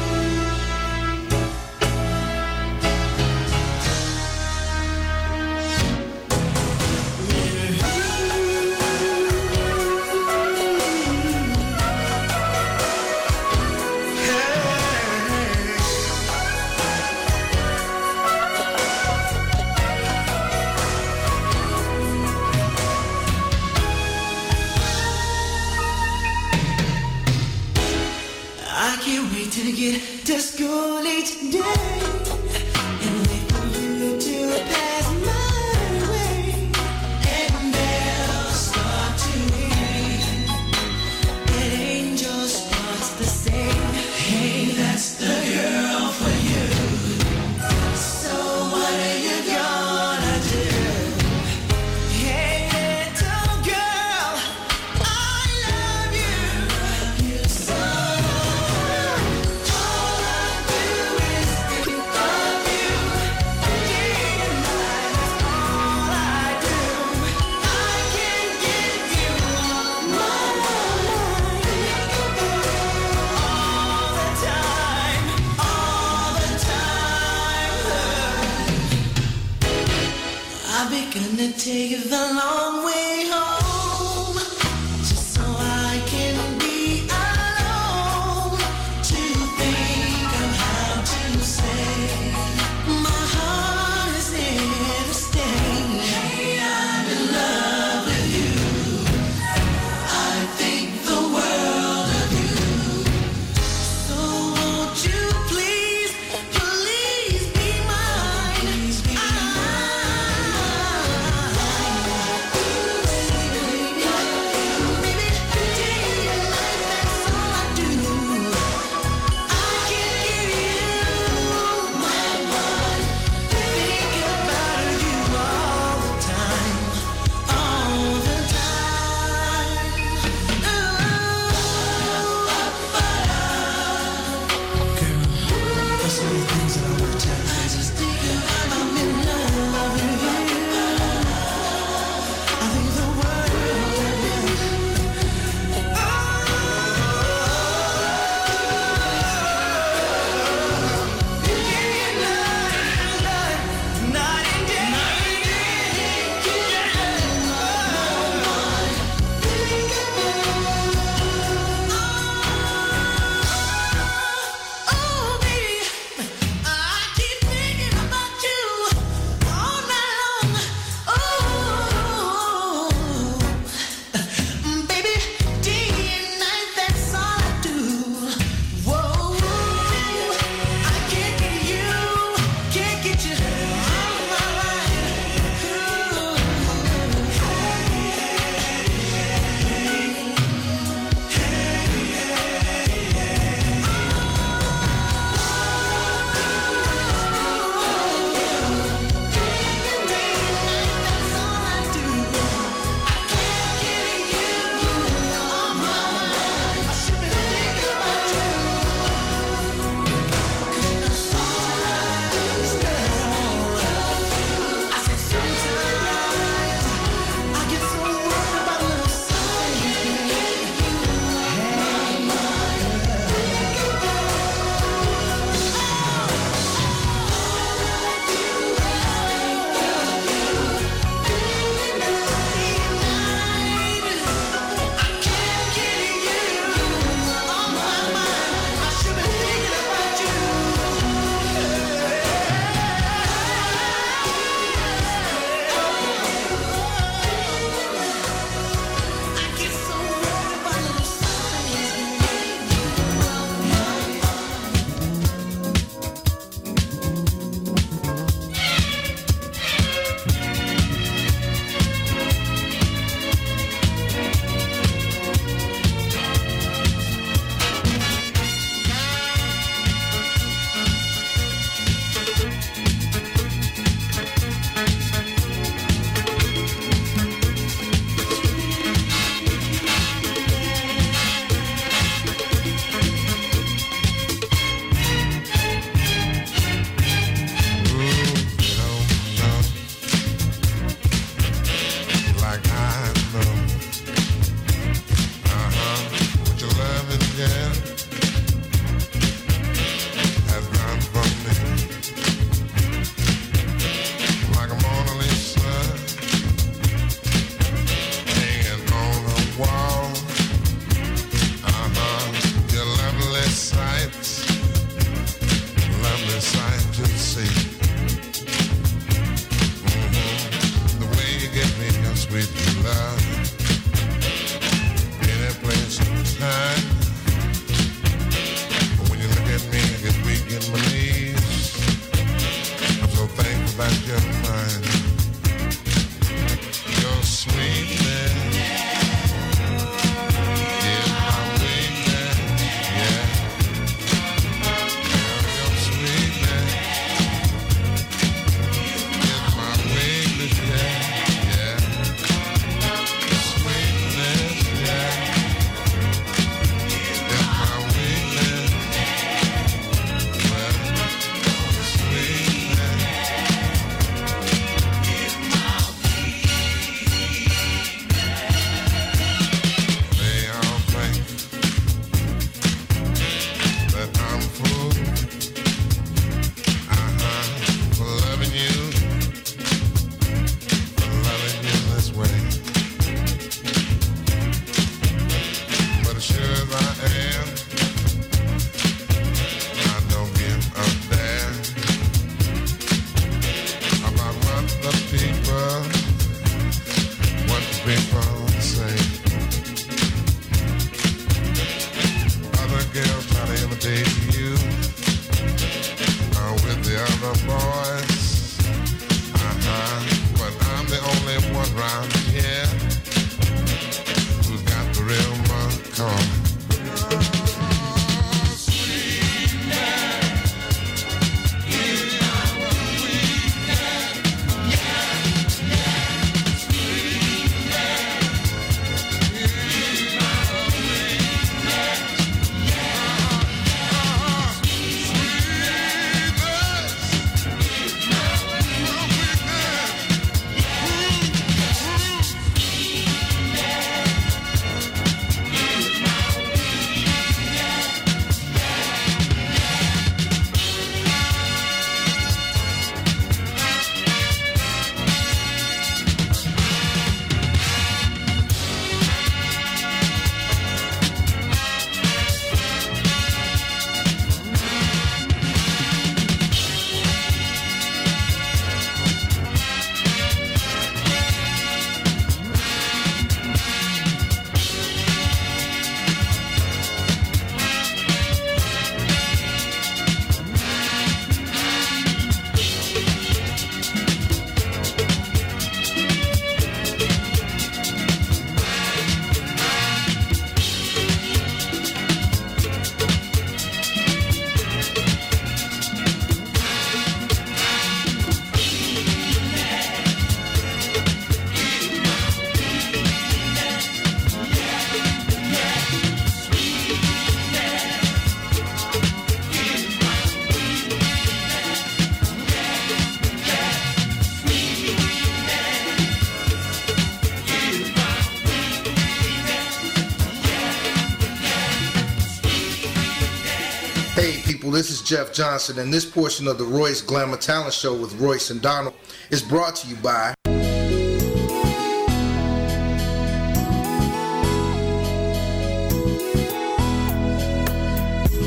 this is Jeff Johnson, and this portion of the Royce Glamour Talent Show with Royce and Donald is brought to you by.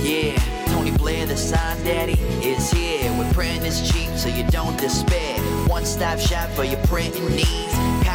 Yeah, Tony Blair, the sign daddy, is here. With printing is cheap, so you don't despair. One stop shop for your printing needs.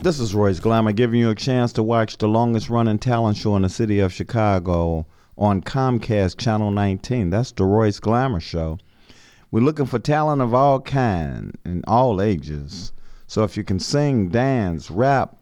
This is Royce Glamour giving you a chance to watch the longest running talent show in the city of Chicago on Comcast Channel 19. That's the Royce Glamour Show. We're looking for talent of all kind and all ages. So if you can sing, dance, rap,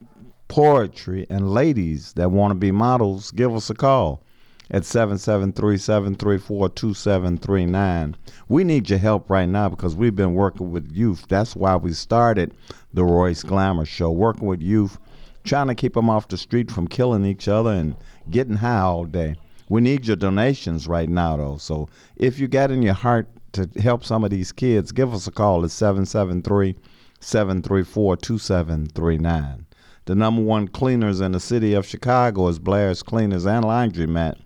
poetry, and ladies that want to be models, give us a call at 773-734-2739. We need your help right now because we've been working with youth. That's why we started the Royce Glamour Show, working with youth, trying to keep them off the street from killing each other and getting high all day. We need your donations right now, though. So if you got in your heart to help some of these kids, give us a call at 773 734 2739. The number one cleaners in the city of Chicago is Blair's Cleaners and Laundromat,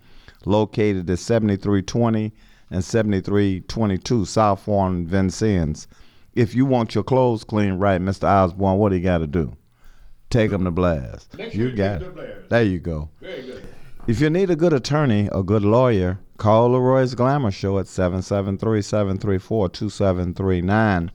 located at 7320 and 7322 South Warren Vincennes. If you want your clothes cleaned right, Mr. Osborne, what do you got to do? Take them to Blair's. Sure you got it. them to Blair's. There you go. Very good. If you need a good attorney a good lawyer, call Leroy's Glamour Show at 773-734-2739.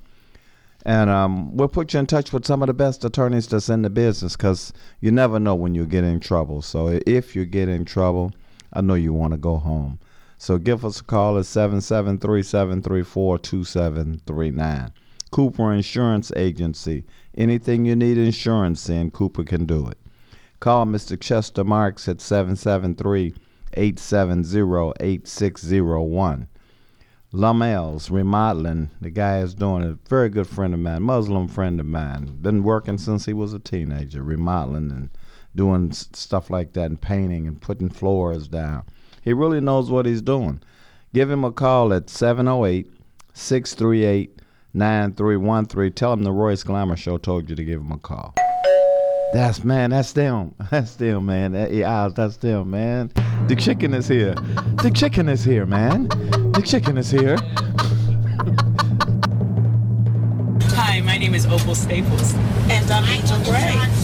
And um, we'll put you in touch with some of the best attorneys that's in the business because you never know when you get in trouble. So if you get in trouble, I know you want to go home. So give us a call at 773-734-2739. Cooper Insurance Agency. Anything you need insurance in, Cooper can do it. Call Mr. Chester Marks at 773 870 8601. Lamel's Remodeling. The guy is doing it. Very good friend of mine, Muslim friend of mine. Been working since he was a teenager, remodeling and doing stuff like that and painting and putting floors down. He really knows what he's doing. Give him a call at 708 638 9313. Tell him the Royce Glamour Show told you to give him a call. That's man, that's them. That's them, man. That, yeah, ah, that's them, man. The chicken is here. The chicken is here, man. The chicken is here. Hi, my name is Opal Staples. And I'm Angel Gray.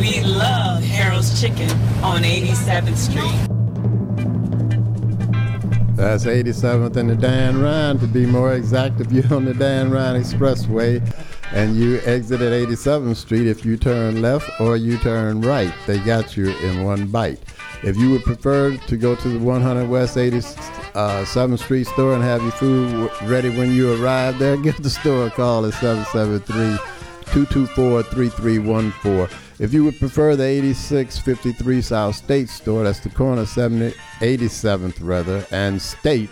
We love Harold's Chicken on 87th Street. That's 87th and the Dan Ryan, to be more exact. If you're on the Dan Ryan Expressway and you exit at 87th Street, if you turn left or you turn right, they got you in one bite. If you would prefer to go to the 100 West 87th Street store and have your food ready when you arrive there, give the store a call at 773 224 3314. If you would prefer the 8653 South State store, that's the corner 70, 87th rather, and State,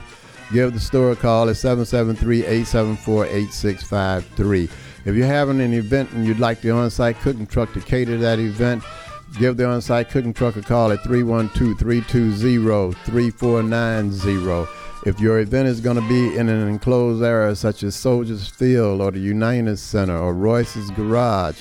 give the store a call at 773-874-8653. If you're having an event and you'd like the on-site cooking truck to cater to that event, give the on-site cooking truck a call at 312-320-3490. If your event is going to be in an enclosed area such as Soldiers Field or the United Center or Royce's Garage,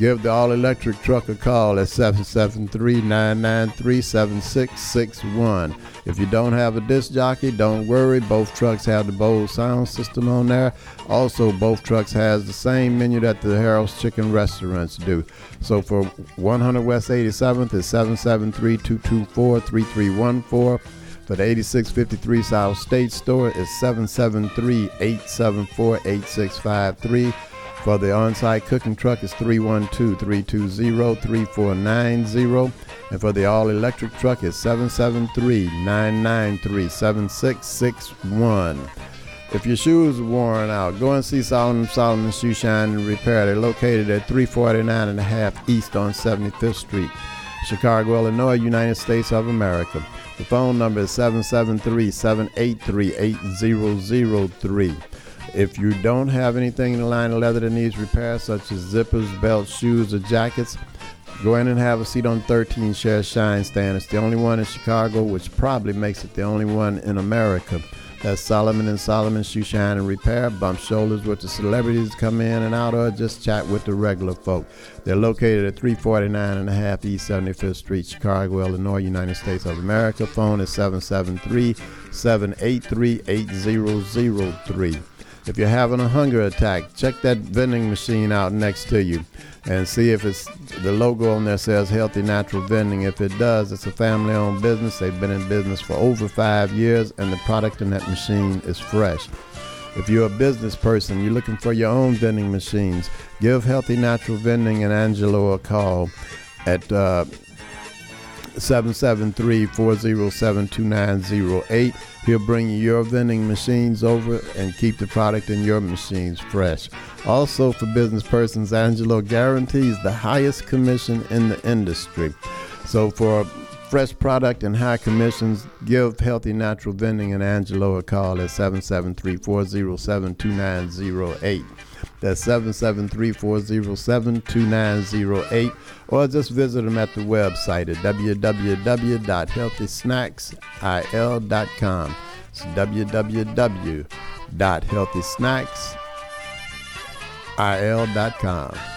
Give the all electric truck a call at 773 993 7661. If you don't have a disc jockey, don't worry. Both trucks have the Bose sound system on there. Also, both trucks has the same menu that the Harold's Chicken restaurants do. So for 100 West 87th, it's 773 224 3314. For the 8653 South State Store, it's 773 874 8653. For the on-site cooking truck, it's 312-320-3490. And for the all-electric truck, it's 773-993-7661. If your shoes are worn out, go and see Solomon Solomon Shoe Shine and Repair. They're located at 349 and a half East on 75th Street. Chicago, Illinois, United States of America. The phone number is 773 783 8003. If you don't have anything in the line of leather that needs repair, such as zippers, belts, shoes, or jackets, go in and have a seat on 13 Share Shine Stand. It's the only one in Chicago, which probably makes it the only one in America. That's Solomon and Solomon Shoe Shine and Repair. Bump shoulders with the celebrities come in and out, or just chat with the regular folk. They're located at 349 and a half East 75th Street, Chicago, Illinois, United States of America. Phone is 773 783 8003. If you're having a hunger attack, check that vending machine out next to you and see if it's the logo on there says healthy natural vending. If it does, it's a family owned business. They've been in business for over five years and the product in that machine is fresh. If you're a business person, you're looking for your own vending machines, give Healthy Natural Vending and Angelo a call at uh, 773-407-2908. He'll bring you your vending machines over and keep the product in your machines fresh. Also, for business persons, Angelo guarantees the highest commission in the industry. So, for fresh product and high commissions, give Healthy Natural Vending and Angelo a call at 773-407-2908. That's 773-407-2908 or just visit them at the website at www.healthysnacksil.com. It's www.healthysnacksil.com.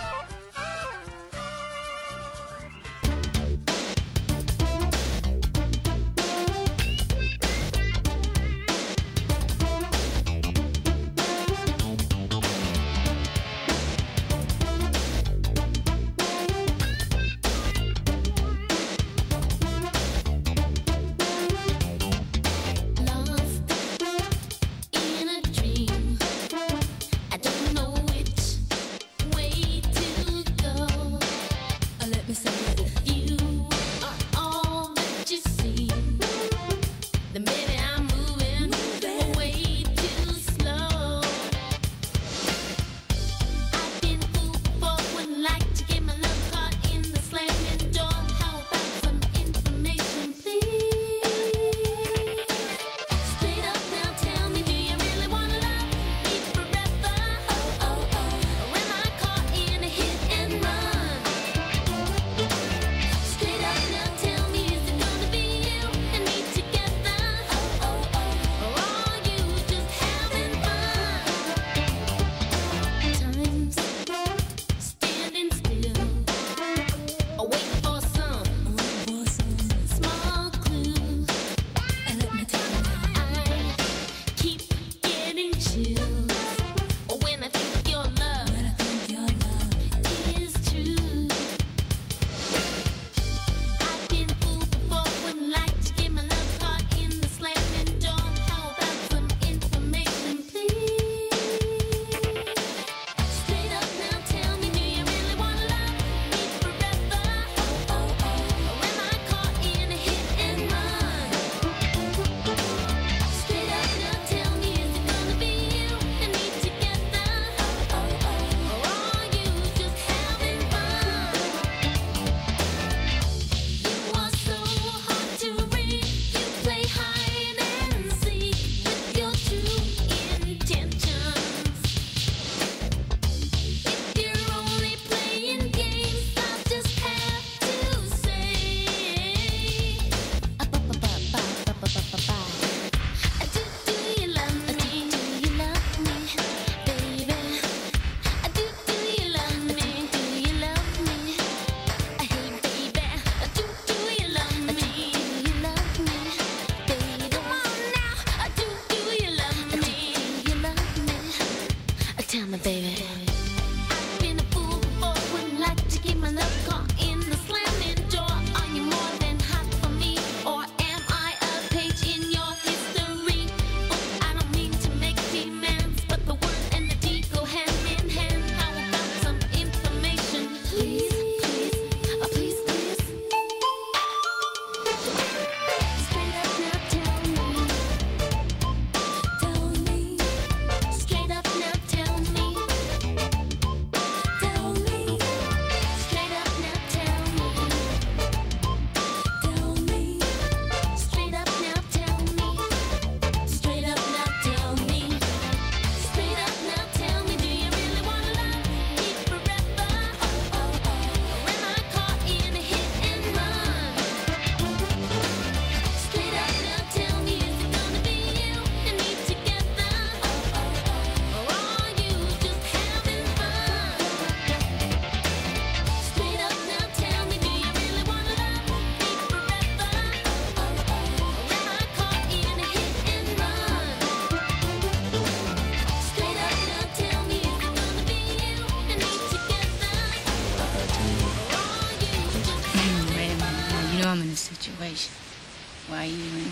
Why are you in?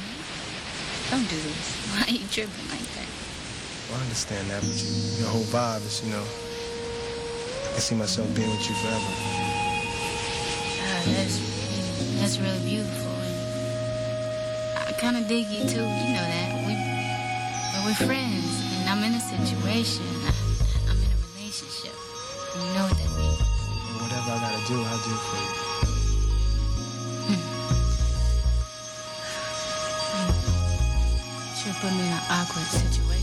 Don't do this. Why are you tripping like that? Well, I understand that, but you, your whole vibe is, you know, I can see myself being with you forever. Uh, that's, that's really beautiful. And I kind of dig you, too. You know that. We, we're friends, and I'm in a situation. I, I'm in a relationship. And you know what that means. Whatever I gotta do, I'll do for you. awkward situation.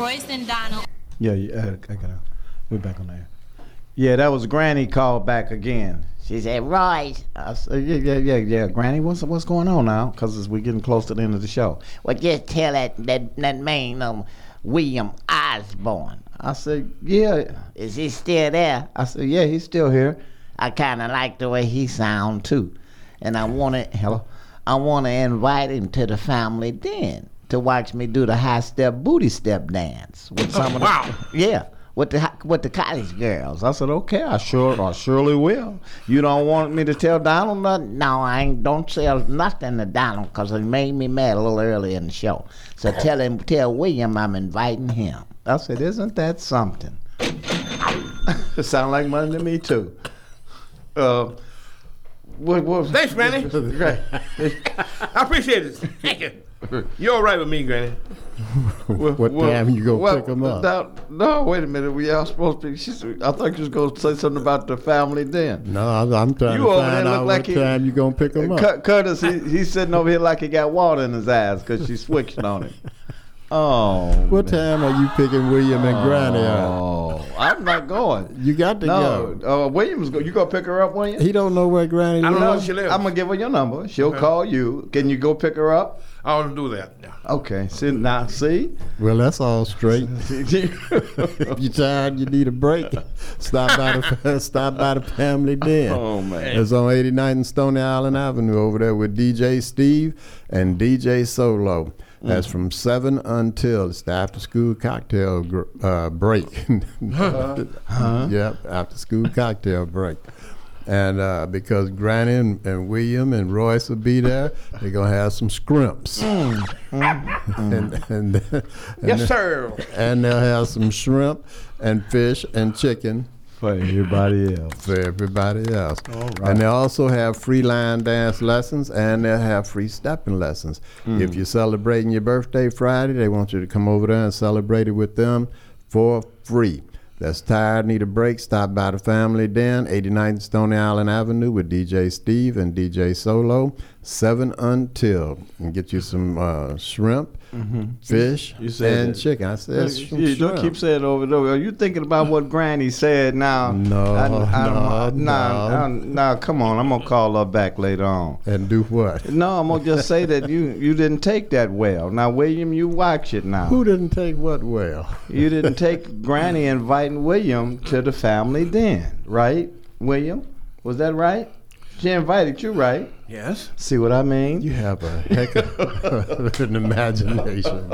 Royce and Donald. Yeah, yeah, uh, I got. We're back on there. Yeah, that was Granny called back again. She said, Royce. I said, yeah, yeah, yeah, yeah. Granny, what's what's going on now? Because we're getting close to the end of the show. Well, just tell that that, that man, um, William Osborne. I said, yeah. Is he still there? I said, yeah, he's still here. I kind of like the way he sound too, and I want to hello. I want to invite him to the family den to watch me do the high step booty step dance with some of the wow. yeah with the with the college girls. I said, okay, I sure, I surely will. You don't want me to tell Donald nothing? No, I ain't, don't tell nothing to Donald because he made me mad a little early in the show. So tell him, tell William I'm inviting him. I said, isn't that something? it sound like money to me too. Uh, what, what, Thanks, Manny. Right. I appreciate it. Thank you. You're all right with me, Granny. What time you gonna well, pick 'em up? Now, no, wait a minute. We are supposed to be. She's, I thought you was going to say something about the family then. No, I'm, I'm trying You to find look out like what he- time you gonna pick them up. Cur- Curtis, he, he's sitting over here like he got water in his eyes because she switched on him. Oh. What time are you picking William and Granny up? Oh, I'm not going. You got to No, go. uh, Williams, go. You gonna pick her up, William? He don't know where Granny lives. I'm gonna give her your number. She'll call you. Can you go pick her up? I want to do that. Okay. See now, see. Well, that's all straight. if you're tired, you need a break. Stop by the stop by the family den. Oh, man. It's on 89th and Stony Island Avenue over there with DJ Steve and DJ Solo. That's Mm. from seven until it's the after school cocktail gr- uh, break. Huh? Yep, after school cocktail break. And uh, because Granny and, and William and Royce will be there, they're gonna have some scrimps. and, and, and Yes, sir. And they'll have some shrimp and fish and chicken for everybody else. For everybody else. All right. And they also have free line dance lessons and they'll have free stepping lessons. Mm. If you're celebrating your birthday Friday, they want you to come over there and celebrate it with them for free. That's tired, need a break, stop by the family den, 89th Stony Island Avenue with DJ Steve and DJ Solo, 7 until, and get you some uh, shrimp, Mhm. fish, You said and that. chicken. I said, You, some you don't keep saying it over and over. Are you thinking about what Granny said now? No, I, I, no, no, no. no. Come on, I'm gonna call her back later on. And do what? No, I'm gonna just say that you you didn't take that well. Now, William, you watch it now. Who didn't take what well? You didn't take Granny inviting William to the family den, right? William, was that right? She invited you, right? Yes. See what I mean? You have a heck of an imagination.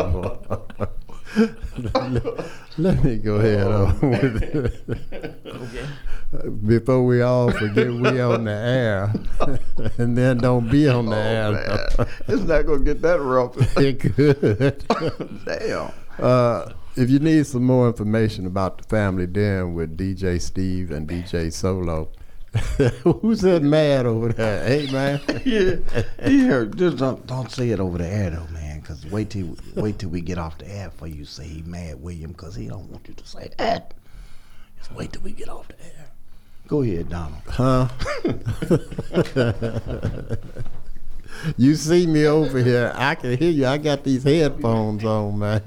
let, let me go ahead on with Before we all forget we on the air, and then don't be on the air. It's not gonna get that rough. it could. Damn. Uh, if you need some more information about the family den with DJ Steve and DJ Solo, Who's that mad over there? Hey man, yeah, yeah. Just don't don't say it over the air though, man. Cause wait till wait till we get off the air for you say he mad William, cause he don't want you to say that. Just wait till we get off the air. Go ahead, Donald. Huh? you see me over here. I can hear you. I got these headphones on, man.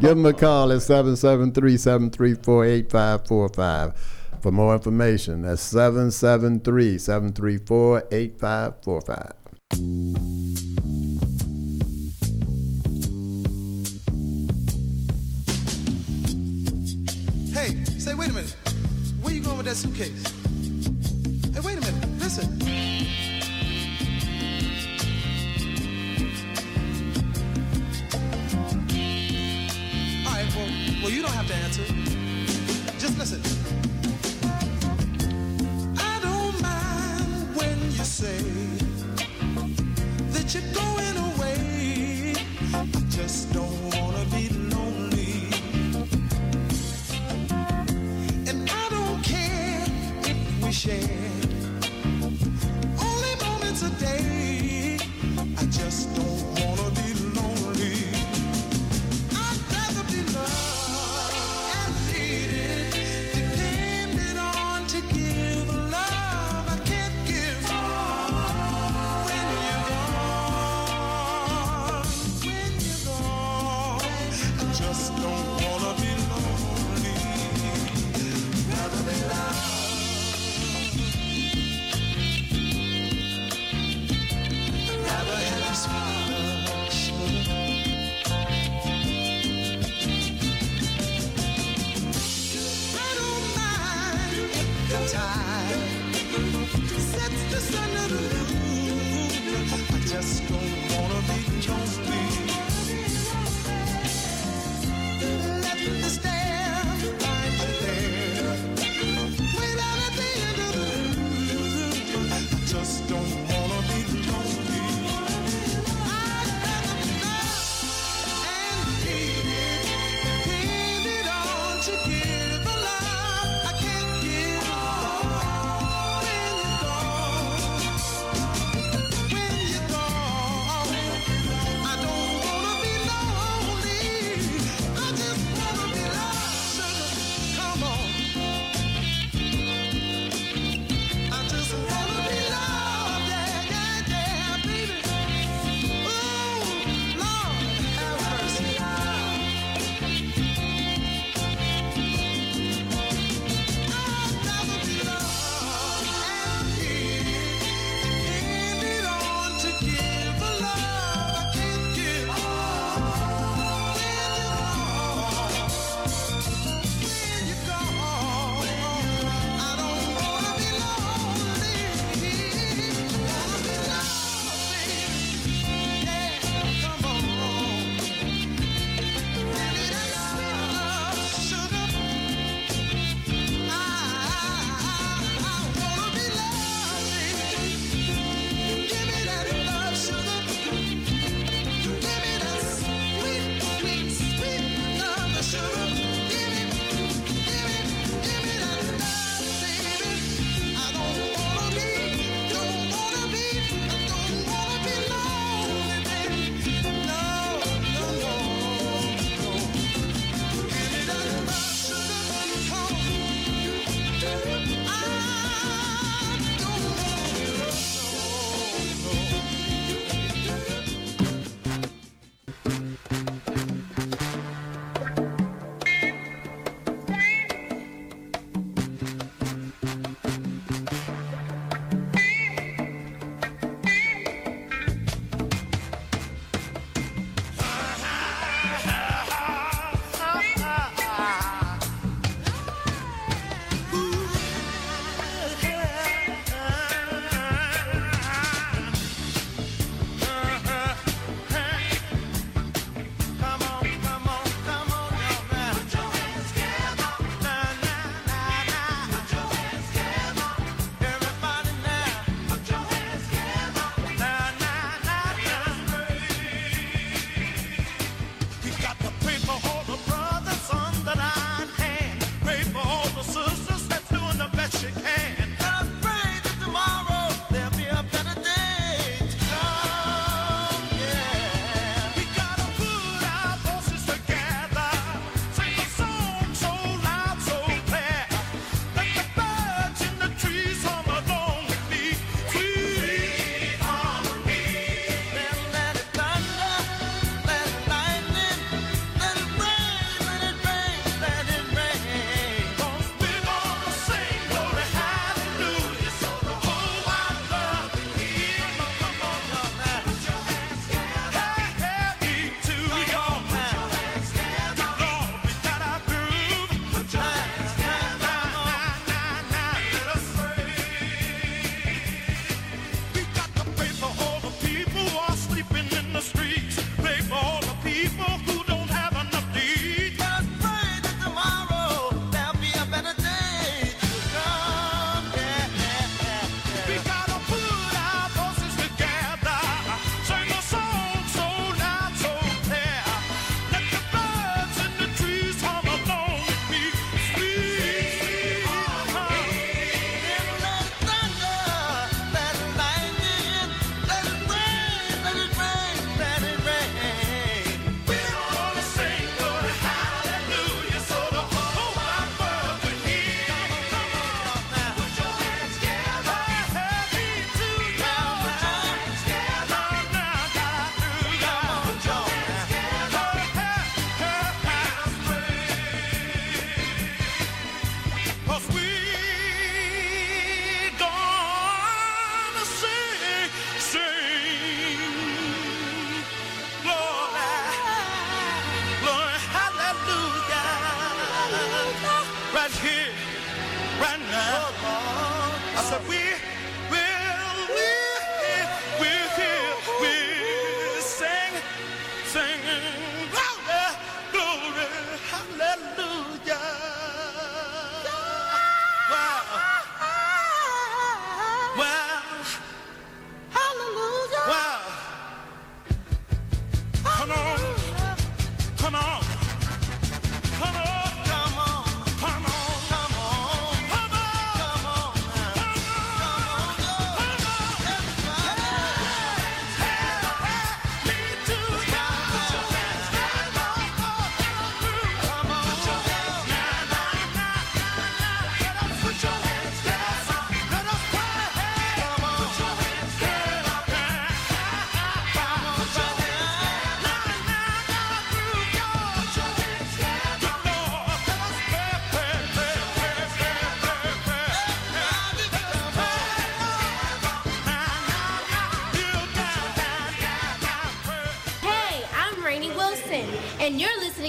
Give them a call at 773 734 8545. For more information, that's 773 734 8545. Hey, say, wait a minute. Where you going with that suitcase? Hey, wait a minute. Listen. All right, well, well you don't have to answer. Just listen. you say that you're going away. I just don't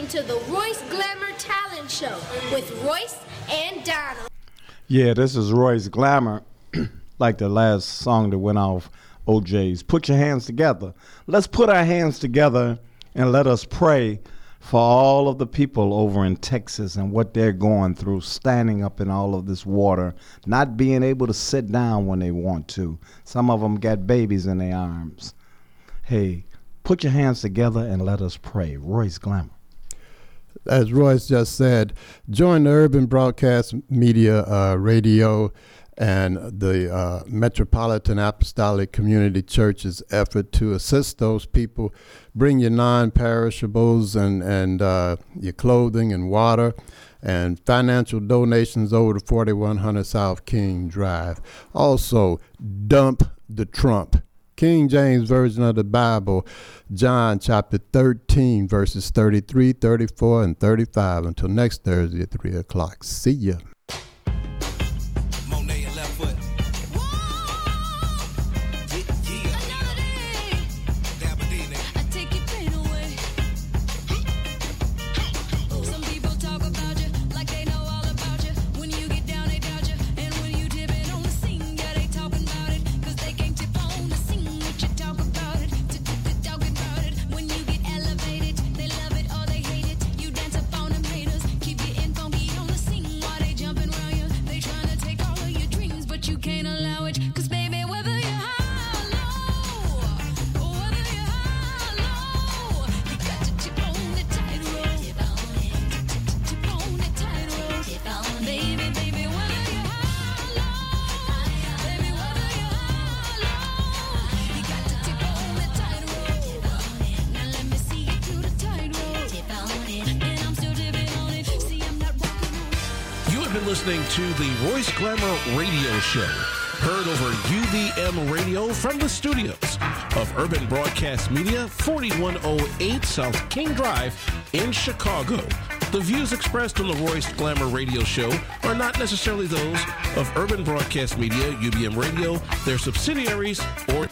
to the Royce Glamour Talent Show with Royce and Donald. Yeah, this is Royce Glamour, like the last song that went off O'Jays. Put your hands together. Let's put our hands together and let us pray for all of the people over in Texas and what they're going through, standing up in all of this water, not being able to sit down when they want to. Some of them got babies in their arms. Hey, put your hands together and let us pray. Royce Glamour. As Royce just said, join the Urban Broadcast Media uh, Radio and the uh, Metropolitan Apostolic Community Church's effort to assist those people. Bring your non-perishables and and uh, your clothing and water. And financial donations over to 4100 South King Drive. Also, dump the Trump. King James Version of the Bible, John chapter 13, verses 33, 34, and 35. Until next Thursday at 3 o'clock. See ya. 4108 South King Drive in Chicago. The views expressed on the Royce Glamour Radio Show are not necessarily those of Urban Broadcast Media, UBM Radio, their subsidiaries, or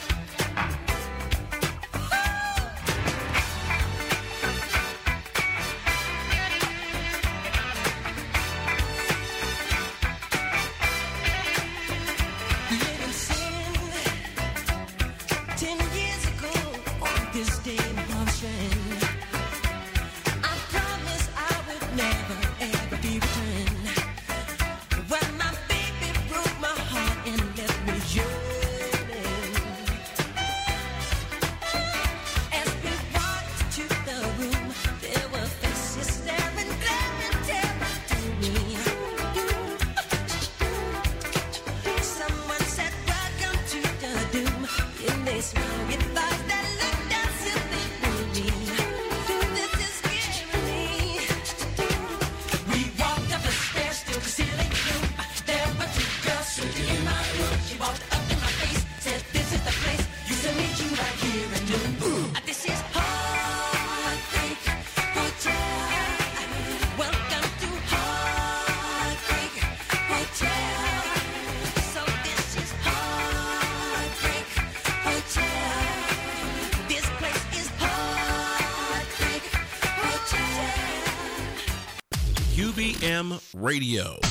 Radio.